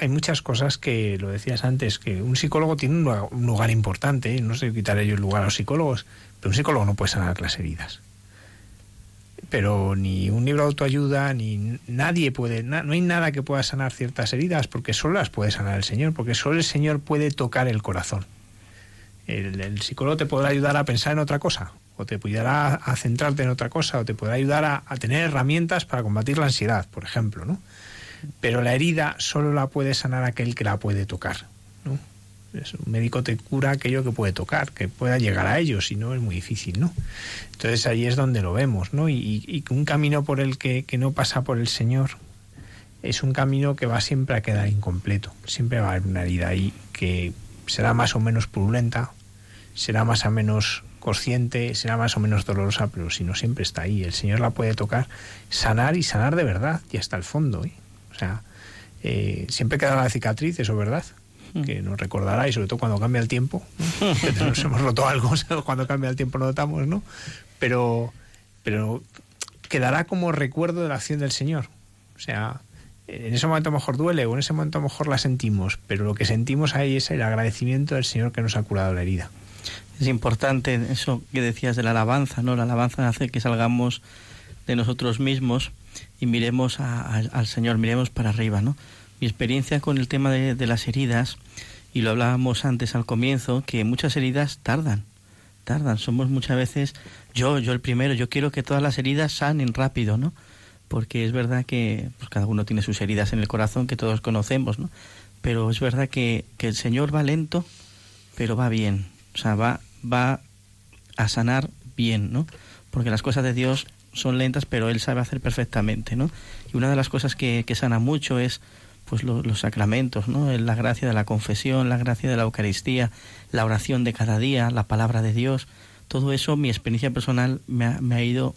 hay muchas cosas que, lo decías antes, que un psicólogo tiene un lugar, importante, no sé quitaré yo el lugar a los psicólogos, pero un psicólogo no puede sanar las heridas. Pero ni un libro de autoayuda, ni nadie puede, no hay nada que pueda sanar ciertas heridas, porque solo las puede sanar el Señor, porque solo el Señor puede tocar el corazón. El, el psicólogo te podrá ayudar a pensar en otra cosa, o te ayudará a centrarte en otra cosa, o te podrá ayudar a, a tener herramientas para combatir la ansiedad, por ejemplo, ¿no? pero la herida solo la puede sanar aquel que la puede tocar. Un médico te cura aquello que puede tocar, que pueda llegar a ello, si no es muy difícil, ¿no? Entonces ahí es donde lo vemos, ¿no? Y, un camino por el que, que no pasa por el Señor es un camino que va siempre a quedar incompleto. Siempre va a haber una herida ahí que será más o menos purulenta, será más o menos consciente, será más o menos dolorosa, pero si no siempre está ahí. El Señor la puede tocar, sanar y sanar de verdad y hasta el fondo. ¿eh? O sea, eh, siempre quedará la cicatriz, eso es verdad, que nos recordará y sobre todo cuando cambia el tiempo, ¿no? que nos [laughs] hemos roto algo, [laughs] cuando cambia el tiempo notamos, ¿no? Pero, pero quedará como recuerdo de la acción del Señor. O sea, en ese momento a lo mejor duele o en ese momento a lo mejor la sentimos, pero lo que sentimos ahí es el agradecimiento del Señor que nos ha curado la herida.
Es importante eso que decías de la alabanza, ¿no? La alabanza hace que salgamos de nosotros mismos y miremos a- a- al Señor, miremos para arriba, ¿no? Mi experiencia con el tema de, de las heridas, y lo hablábamos antes al comienzo, que muchas heridas tardan, tardan. Somos muchas veces, yo, yo el primero, yo quiero que todas las heridas sanen rápido, ¿no? Porque es verdad que pues, cada uno tiene sus heridas en el corazón que todos conocemos, ¿no? Pero es verdad que, que el Señor va lento, pero va bien. O sea, va, va a sanar bien, ¿no? Porque las cosas de Dios son lentas, pero Él sabe hacer perfectamente, ¿no? Y una de las cosas que, que sana mucho es pues lo- los sacramentos, ¿no? La gracia de la confesión, la gracia de la Eucaristía, la oración de cada día, la palabra de Dios. Todo eso, mi experiencia personal me ha, me ha ido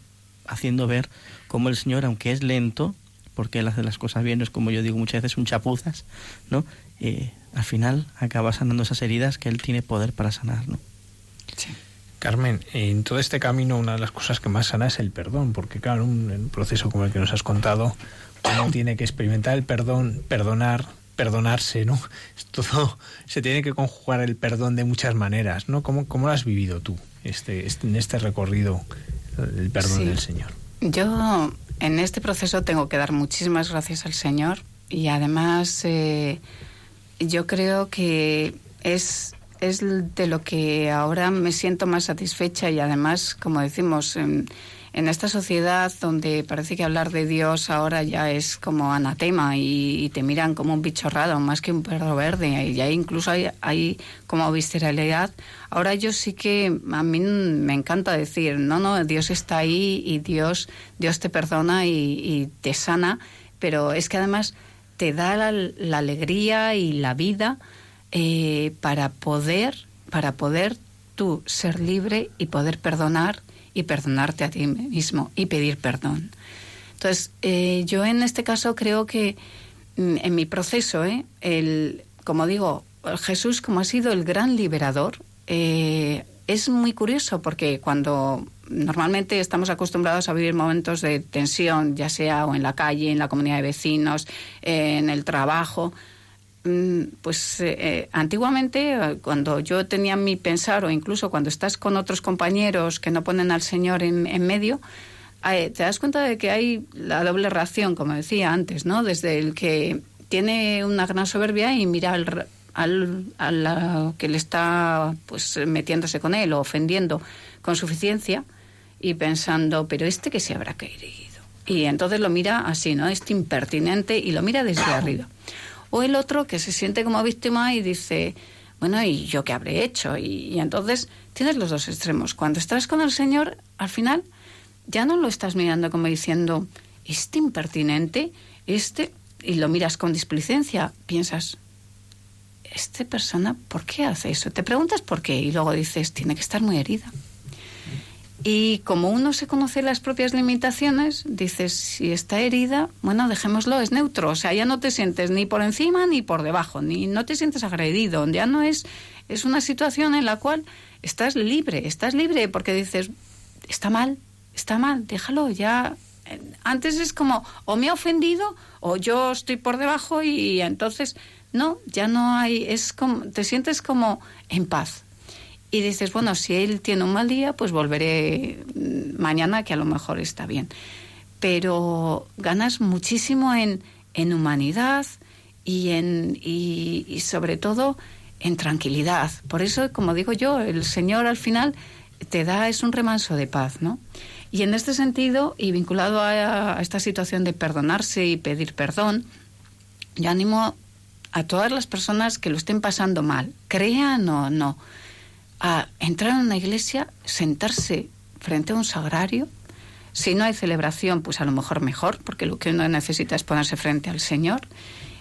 haciendo ver cómo el Señor, aunque es lento, porque Él hace las cosas bien, no es como yo digo muchas veces un chapuzas, ¿no? Eh, al final acaba sanando esas heridas que Él tiene poder para sanar, ¿no?
Carmen, en todo este camino una de las cosas que más sana es el perdón, porque claro, un, un proceso como el que nos has contado, uno tiene que experimentar el perdón, perdonar, perdonarse, ¿no? Es todo, se tiene que conjugar el perdón de muchas maneras, ¿no? ¿Cómo, cómo lo has vivido tú este, este- en este recorrido el perdón
Sí.
del Señor?
Yo en este proceso tengo que dar muchísimas gracias al Señor y además eh, yo creo que es es de lo que ahora me siento más satisfecha y además, como decimos, en, esta sociedad donde parece que hablar de Dios ahora ya es como anatema y, te miran como un bicho raro, más que un perro verde, y ya incluso hay, como visceralidad. Ahora yo sí que a mí me encanta decir, no, no, Dios está ahí y Dios, Dios te perdona y, te sana, pero es que además te da la, la alegría y la vida eh, para poder, para poder tú ser libre y poder perdonar y perdonarte a ti mismo y pedir perdón. Entonces, eh, yo en este caso creo que mm, en mi proceso, ¿eh? el, como digo, Jesús como ha sido el gran liberador, eh, es muy curioso porque cuando normalmente estamos acostumbrados a vivir momentos de tensión, ya sea o en la calle, en la comunidad de vecinos, en el trabajo, pues eh, antiguamente eh, cuando yo tenía mi pensar o incluso cuando estás con otros compañeros que no ponen al Señor en, en medio, eh, te das cuenta de que hay la doble reacción, como decía antes, ¿no? Desde el que tiene una gran soberbia y mira al, al, a la que le está pues metiéndose con él o ofendiendo con suficiencia y pensando, pero este que se habrá caído. Y entonces lo mira así, ¿no? Este impertinente y lo mira desde arriba. O el otro que se siente como víctima y dice, bueno, ¿y yo qué habré hecho? Y, entonces tienes los dos extremos. Cuando estás con el Señor, al final ya no lo estás mirando como diciendo, este impertinente, este, y lo miras con displicencia, piensas, ¿esta persona por qué hace eso? Te preguntas por qué y luego dices, tiene que estar muy herida. Y como uno se conoce las propias limitaciones, dices, si está herida, bueno, dejémoslo, es neutro. O sea, ya no te sientes ni por encima ni por debajo, ni no te sientes agredido. Ya no es, es una situación en la cual estás libre, estás libre porque dices, está mal, está mal, déjalo, ya. Antes es como, o me ha ofendido, o yo estoy por debajo y entonces, no, ya no hay, es como, te sientes como en paz y dices, bueno, si él tiene un mal día, pues volveré mañana, que a lo mejor está bien. Pero ganas muchísimo en, en humanidad y, en, y, y sobre todo en tranquilidad. Por eso, como digo yo, el Señor al final te da, es un remanso de paz, ¿no? Y en este sentido, y vinculado a, a esta situación de perdonarse y pedir perdón, yo animo a todas las personas que lo estén pasando mal, crean o no, a entrar en una iglesia, sentarse frente a un sagrario. Si no hay celebración, pues a lo mejor mejor, porque lo que uno necesita es ponerse frente al Señor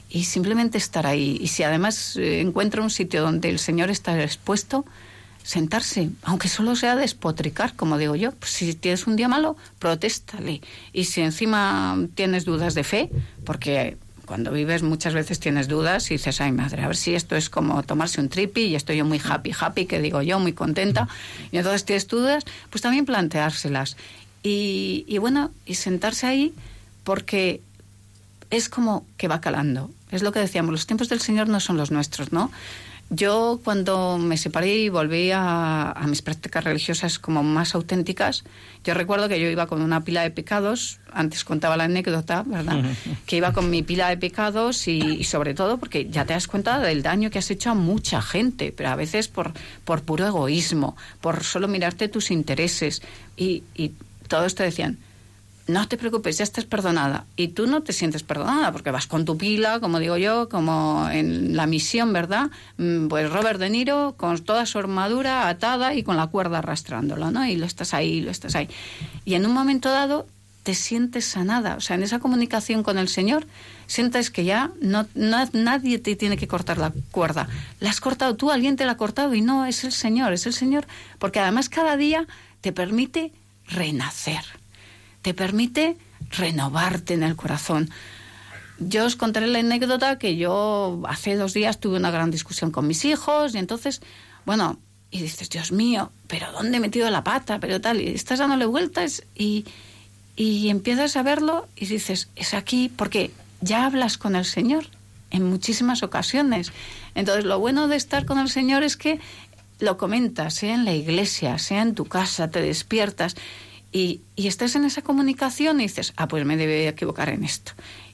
y simplemente estar ahí. Y si además eh, encuentra un sitio donde el Señor está expuesto, sentarse, aunque solo sea despotricar, como digo yo. Pues si tienes un día malo, protéstale. Y si encima tienes dudas de fe, porque cuando vives muchas veces tienes dudas y dices, ay madre, a ver si esto es como tomarse un tripi y estoy yo muy happy, happy, que digo yo, muy contenta. Y entonces tienes dudas, pues también planteárselas. Y, y bueno, y sentarse ahí porque es como que va calando. Es lo que decíamos, los tiempos del Señor no son los nuestros, ¿no? Yo cuando me separé y volví a, a, mis prácticas religiosas como más auténticas, yo recuerdo que yo iba con una pila de pecados, antes contaba la anécdota, ¿verdad? [laughs] que iba con mi pila de pecados y, y, sobre todo porque ya te das cuenta del daño que has hecho a mucha gente, pero a veces por, por puro egoísmo, por solo mirarte tus intereses y, y todos te decían, no te preocupes, ya estás perdonada. Y tú no te sientes perdonada porque vas con tu pila, como digo yo, como en la misión, ¿verdad? Pues Robert De Niro con toda su armadura atada y con la cuerda arrastrándola, ¿no? Y lo estás ahí, lo estás ahí. Y en un momento dado te sientes sanada, o sea, en esa comunicación con el Señor, sientes que ya no, no, nadie te tiene que cortar la cuerda. La has cortado tú, alguien te la ha cortado y no, es el Señor, es el Señor, porque además cada día te permite renacer te permite renovarte en el corazón. Yo os contaré la anécdota que yo hace dos días tuve una gran discusión con mis hijos y entonces, bueno, y dices, Dios mío, pero ¿dónde he metido la pata? Pero tal, y estás dándole vueltas y, y empiezas a verlo y dices, es aquí, porque ya hablas con el Señor en muchísimas ocasiones. Entonces, lo bueno de estar con el Señor es que lo comentas, sea en la iglesia, sea en tu casa, te despiertas y, y estás en esa comunicación y dices, ah, pues me debe equivocar en esto.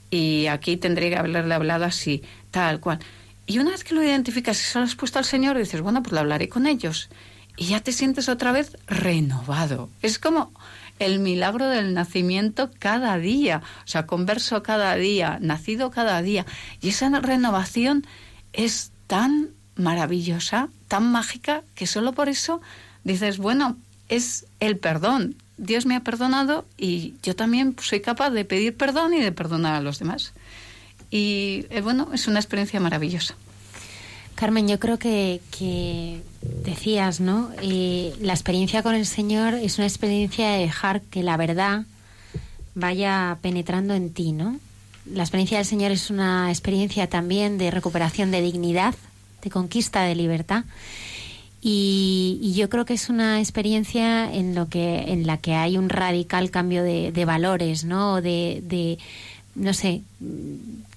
Y aquí tendré que haberle hablado así, tal cual. Y una vez que lo identificas y se lo has puesto al Señor, dices, bueno, pues lo hablaré con ellos. Y ya te sientes otra vez renovado. Es como el milagro del nacimiento cada día, o sea, converso cada día, nacido cada día. Y esa renovación es tan maravillosa, tan mágica, que solo por eso dices, bueno, es el perdón. Dios me ha perdonado y yo también soy capaz de pedir perdón y de perdonar a los demás. Y eh, bueno, es una experiencia maravillosa.
Carmen, yo creo que, decías, ¿no? Eh, la experiencia con el Señor es una experiencia de dejar que la verdad vaya penetrando en ti, ¿no? La experiencia del Señor es una experiencia también de recuperación de dignidad, de conquista de libertad. Y, yo creo que es una experiencia en, lo que, en la que hay un radical cambio de, valores, ¿no? De, de, no sé,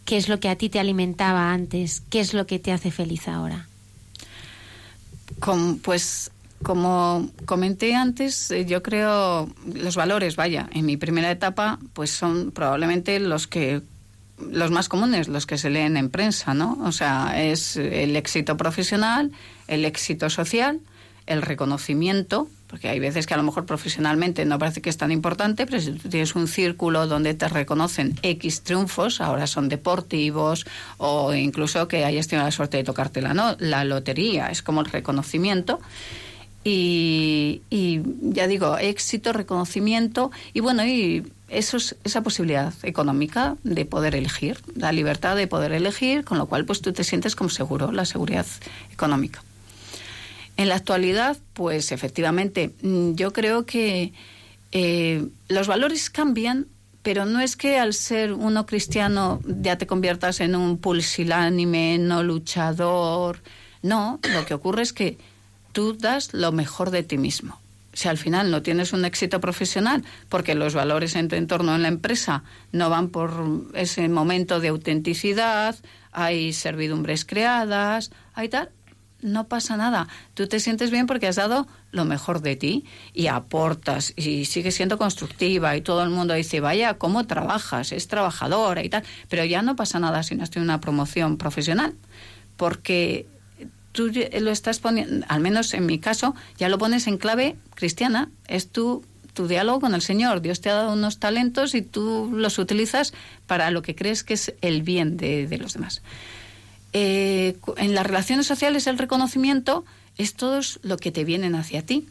qué es lo que a ti te alimentaba antes, qué es lo que te hace feliz ahora.
pues como comenté antes, eh, yo creo los valores, vaya, en mi primera etapa, pues son probablemente los que los más comunes, los que se leen en prensa, ¿no? O sea, es el éxito profesional, el éxito social, el reconocimiento, porque hay veces que a lo mejor profesionalmente no parece que es tan importante, pero si tienes un círculo donde te reconocen X triunfos, ahora son deportivos, o incluso que hayas tenido la suerte de tocarte la, no, la lotería, es como el reconocimiento. Y, ya digo, éxito, reconocimiento, y bueno, y eso es, esa posibilidad económica de poder elegir, la libertad de poder elegir, con lo cual pues tú te sientes como seguro, la seguridad económica. En la actualidad, pues efectivamente, mm, yo creo que eh, los valores cambian, pero no es que al ser uno cristiano ya te conviertas en un pulsilánime, no luchador. No, lo que ocurre es que tú das lo mejor de ti mismo. Si al final no tienes un éxito profesional, porque los valores en tu entorno en la empresa no van por ese momento de autenticidad, hay servidumbres creadas, hay tal, no pasa nada. Tú te sientes bien porque has dado lo mejor de ti y aportas y sigues siendo constructiva y todo el mundo dice, vaya, ¿cómo trabajas? Es trabajadora y tal. Pero ya no pasa nada si no has tenido una promoción profesional porque tú lo estás poniendo, al menos en mi caso, ya lo pones en clave cristiana. Es tu, tu diálogo con el Señor. Dios te ha dado unos talentos y tú los utilizas para lo que crees que es el bien de, de los demás. Eh, en las relaciones sociales el reconocimiento es todo lo que te vienen hacia ti.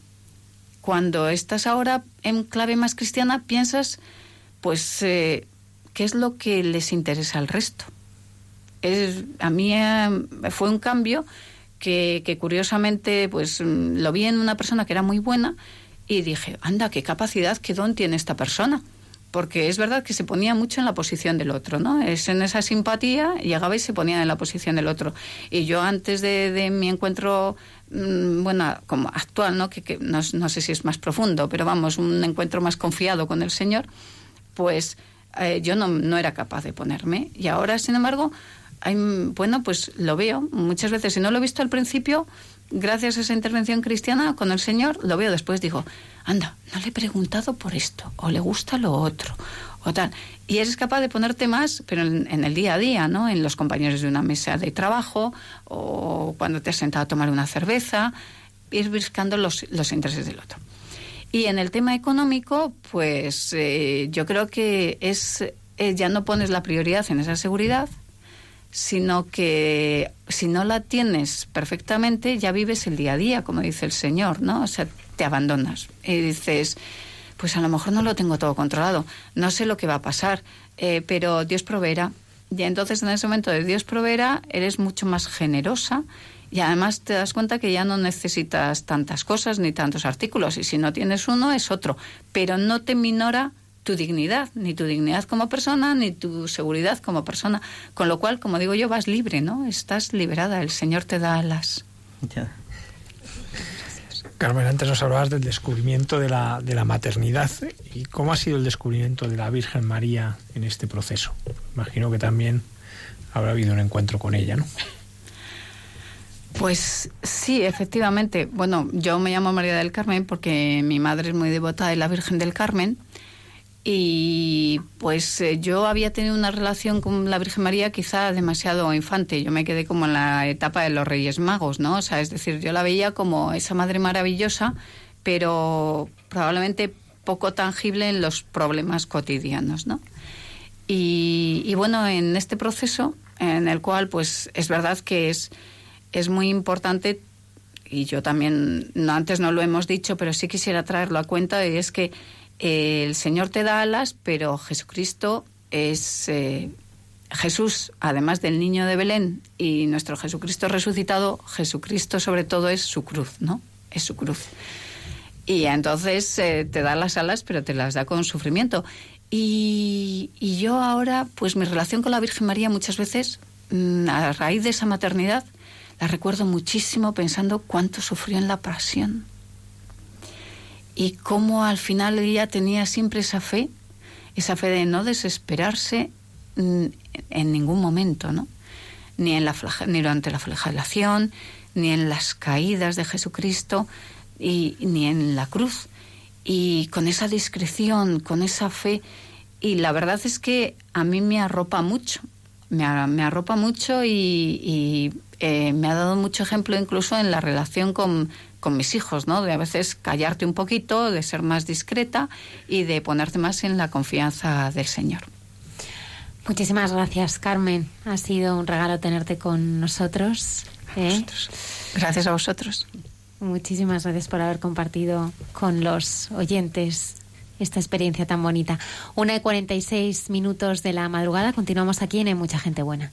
Cuando estás ahora en clave más cristiana, piensas, pues, eh, ¿qué es lo que les interesa al resto? Es, a mí eh, fue un cambio que, curiosamente pues lo vi en una persona que era muy buena y dije, anda, qué capacidad, qué don tiene esta persona porque es verdad que se ponía mucho en la posición del otro, ¿no? Es en esa simpatía, llegaba y se ponía en la posición del otro. Y yo antes de, mi encuentro, mm, bueno, como actual, ¿no? Que, no, sé si es más profundo, pero vamos, un encuentro más confiado con el Señor, pues eh, yo no, no era capaz de ponerme. Y ahora, sin embargo, hay, bueno, pues lo veo muchas veces. Si no lo he visto al principio, gracias a esa intervención cristiana con el Señor, lo veo después, digo, anda, no le he preguntado por esto, o le gusta lo otro, o tal. Y eres capaz de ponerte más, pero en, el día a día, ¿no? En los compañeros de una mesa de trabajo, o cuando te has sentado a tomar una cerveza, ir buscando los, los intereses del otro. Y en el tema económico, pues eh, yo creo que es eh, ya no pones la prioridad en esa seguridad, sino que si no la tienes perfectamente, ya vives el día a día, como dice el Señor, ¿no? O sea, te abandonas y dices, pues a lo mejor no lo tengo todo controlado, no sé lo que va a pasar, eh, pero Dios proveerá. Y entonces en ese momento de Dios proveerá, eres mucho más generosa y además te das cuenta que ya no necesitas tantas cosas ni tantos artículos y si no tienes uno es otro, pero no te minora tu dignidad, ni tu dignidad como persona, ni tu seguridad como persona. Con lo cual, como digo yo, vas libre, ¿no? Estás liberada, el Señor te da alas.
Carmen, antes nos hablabas del descubrimiento de la, de la maternidad. ¿Y cómo ha sido el descubrimiento de la Virgen María en este proceso? Imagino que también habrá habido un encuentro con ella, ¿no?
Pues sí, efectivamente. Bueno, yo me llamo María del Carmen porque mi madre es muy devota de la Virgen del Carmen Y pues eh, yo había tenido una relación con la Virgen María quizá demasiado infante. Yo me quedé como en la etapa de los Reyes Magos, ¿no? O sea, es decir, yo la veía como esa madre maravillosa, pero probablemente poco tangible en los problemas cotidianos, ¿no? Y, bueno, en este proceso, en el cual, pues, es verdad que es, es muy importante y yo también, no, antes no lo hemos dicho, pero sí quisiera traerlo a cuenta, y es que el Señor te da alas, pero Jesucristo es eh, Jesús, además del niño de Belén y nuestro Jesucristo resucitado, Jesucristo sobre todo es su cruz, ¿no? Es su cruz. Y entonces eh, te da las alas, pero te las da con sufrimiento. Y, y yo ahora, pues mi relación con la Virgen María muchas veces, mm, a raíz de esa maternidad, la recuerdo muchísimo pensando cuánto sufrió en la pasión. Y cómo al final ella tenía siempre esa fe, esa fe de no desesperarse mm, en ningún momento, ¿no? Ni, en la, ni durante la flagelación, ni en las caídas de Jesucristo, y, ni en la cruz. Y con esa discreción, con esa fe, y la verdad es que a mí me arropa mucho, me arropa mucho y, y, eh, me ha dado mucho ejemplo incluso en la relación con, con mis hijos, ¿no? De a veces callarte un poquito, de ser más discreta y de ponerte más en la confianza del Señor.
Muchísimas gracias, Carmen. Ha sido un regalo tenerte con nosotros. ¿eh?
Gracias a vosotros.
Muchísimas gracias por haber compartido con los oyentes esta experiencia tan bonita. Una y 46 minutos de la madrugada. Continuamos aquí en Hay Mucha Gente Buena.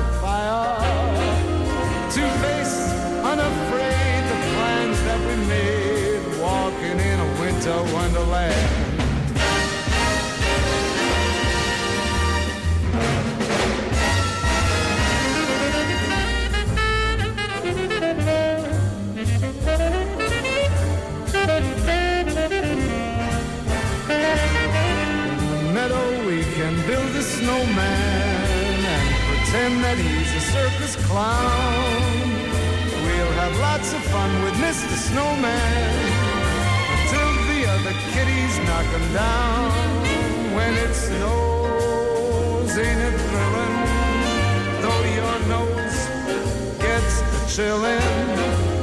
winter wonderland. Build a snowman and pretend that he's a circus clown. We'll have lots of fun with Mr. Snowman kitties knock him down. When it snows, ain't it thrilling? Though your nose gets the chillin',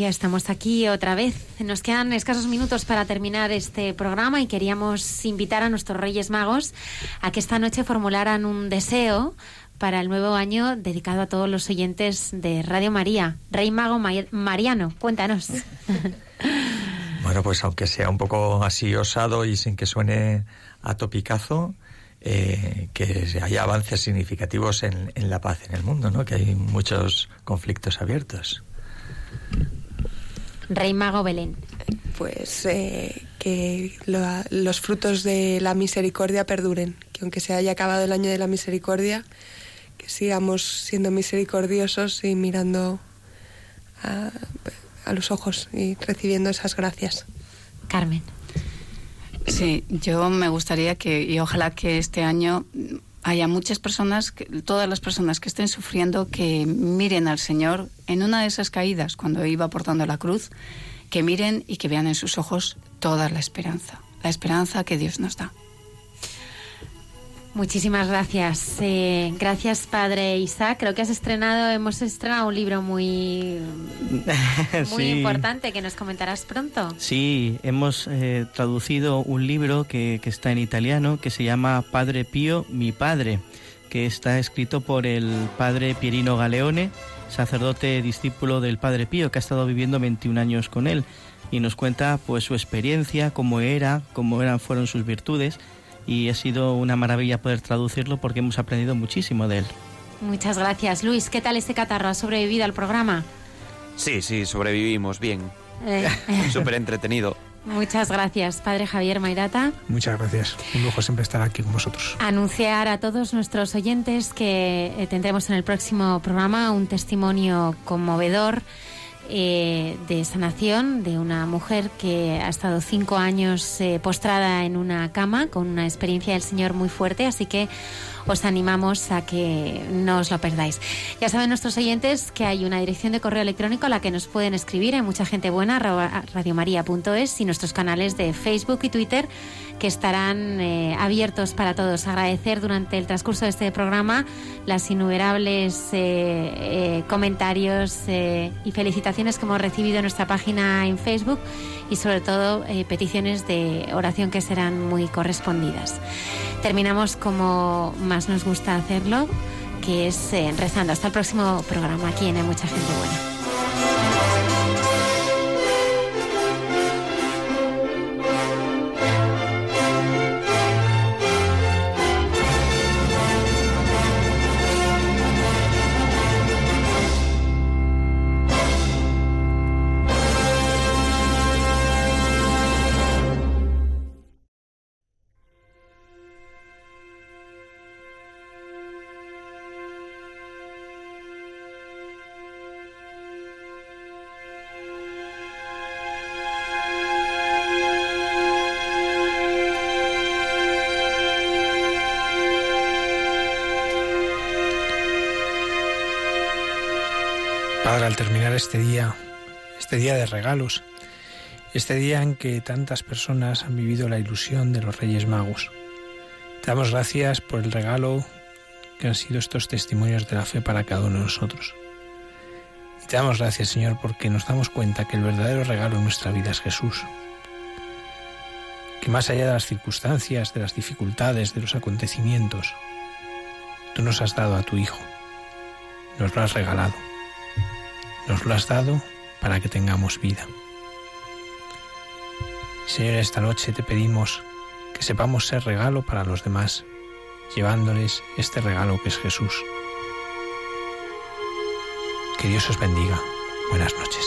Ya estamos aquí otra vez. Nos quedan escasos minutos para terminar este programa y queríamos invitar a nuestros Reyes Magos a que esta noche formularan un deseo para el nuevo año dedicado a todos los oyentes de Radio María. Rey Mago Ma- Mariano, cuéntanos. [laughs]
Bueno, pues aunque sea un poco así osado y sin que suene a topicazo, eh, que haya avances significativos en, en la paz en el mundo, ¿no? Que hay muchos conflictos abiertos.
Rey Mago Belén.
Pues eh, que lo- los frutos de la misericordia perduren, que aunque se haya acabado el año de la misericordia, que sigamos siendo misericordiosos y mirando a, a los ojos y recibiendo esas gracias.
Carmen.
Sí, yo me gustaría que, y ojalá que este año haya muchas personas, que- todas las personas que estén sufriendo, que miren al Señor en una de esas caídas, cuando iba portando la cruz, que miren y que vean en sus ojos toda la esperanza, la esperanza que Dios nos da.
Muchísimas gracias. Eh, gracias, Padre Isaac. Creo que has estrenado, hemos estrenado un libro muy, [laughs] muy
Sí.
importante que nos comentarás pronto.
Sí, hemos eh, traducido un libro que, que está en italiano que se llama Padre Pío, mi padre, que está escrito por el padre Pierino Galeone, sacerdote discípulo del Padre Pío, que ha estado viviendo 21 años con él y nos cuenta pues su experiencia, cómo era, cómo eran fueron sus virtudes y ha sido una maravilla poder traducirlo porque hemos aprendido muchísimo de él.
Muchas gracias. Luis, ¿qué tal este catarro? ¿Ha sobrevivido al programa?
Sí, sí, sobrevivimos bien.
Eh, [laughs]
Súper entretenido.
muchas gracias, Padre Javier Mairata.
Muchas gracias. Un lujo siempre estar aquí con vosotros.
Anunciar a todos nuestros oyentes que eh, tendremos en el próximo programa un testimonio conmovedor eh, de sanación de una mujer que ha estado cinco años eh, postrada en una cama con una experiencia del Señor muy fuerte, así que os animamos a que no os lo perdáis. Ya saben nuestros oyentes que hay una dirección de correo electrónico a la que nos pueden escribir en mucha gente buena radiomaria.es y nuestros canales de Facebook y Twitter que estarán eh, abiertos para todos. Agradecer durante el transcurso de este programa las innumerables eh, eh, comentarios eh, y felicitaciones que hemos recibido en nuestra página en Facebook y sobre todo eh, peticiones de oración que serán muy correspondidas. Terminamos como más nos gusta hacerlo, que es eh, rezando. Hasta el próximo programa aquí en Mucha Gente Buena.
Este día, este día de regalos, este día en que tantas personas han vivido la ilusión de los Reyes Magos, te damos gracias por el regalo que han sido estos testimonios de la fe para cada uno de nosotros. Y te damos gracias, Señor, porque nos damos cuenta que el verdadero regalo en nuestra vida es Jesús. Que más allá de las circunstancias, de las dificultades, de los acontecimientos, tú nos has dado a tu Hijo. Nos lo has regalado. Nos lo has dado para que tengamos vida. Señor, esta noche te pedimos que sepamos ser regalo para los demás, llevándoles este regalo que es Jesús. Que Dios os bendiga. Buenas noches.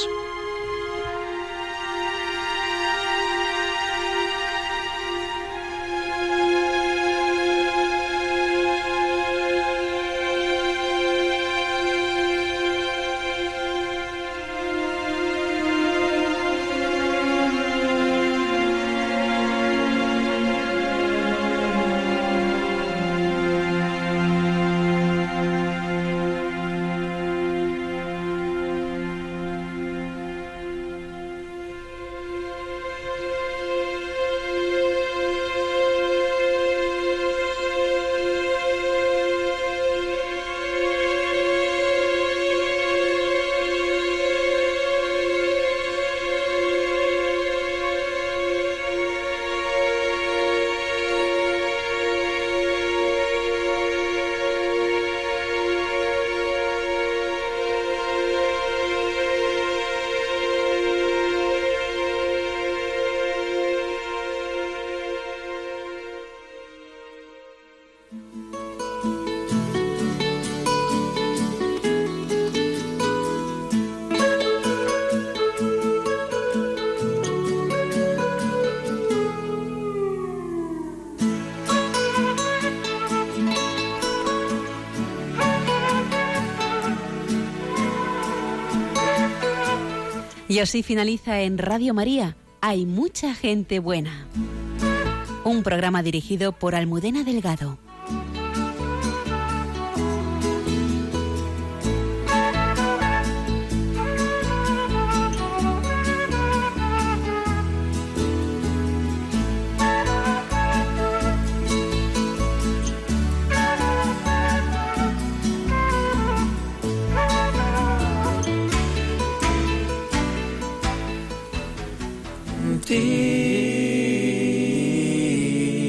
Así finaliza en Radio María. Hay mucha gente buena. Un programa dirigido por Almudena Delgado.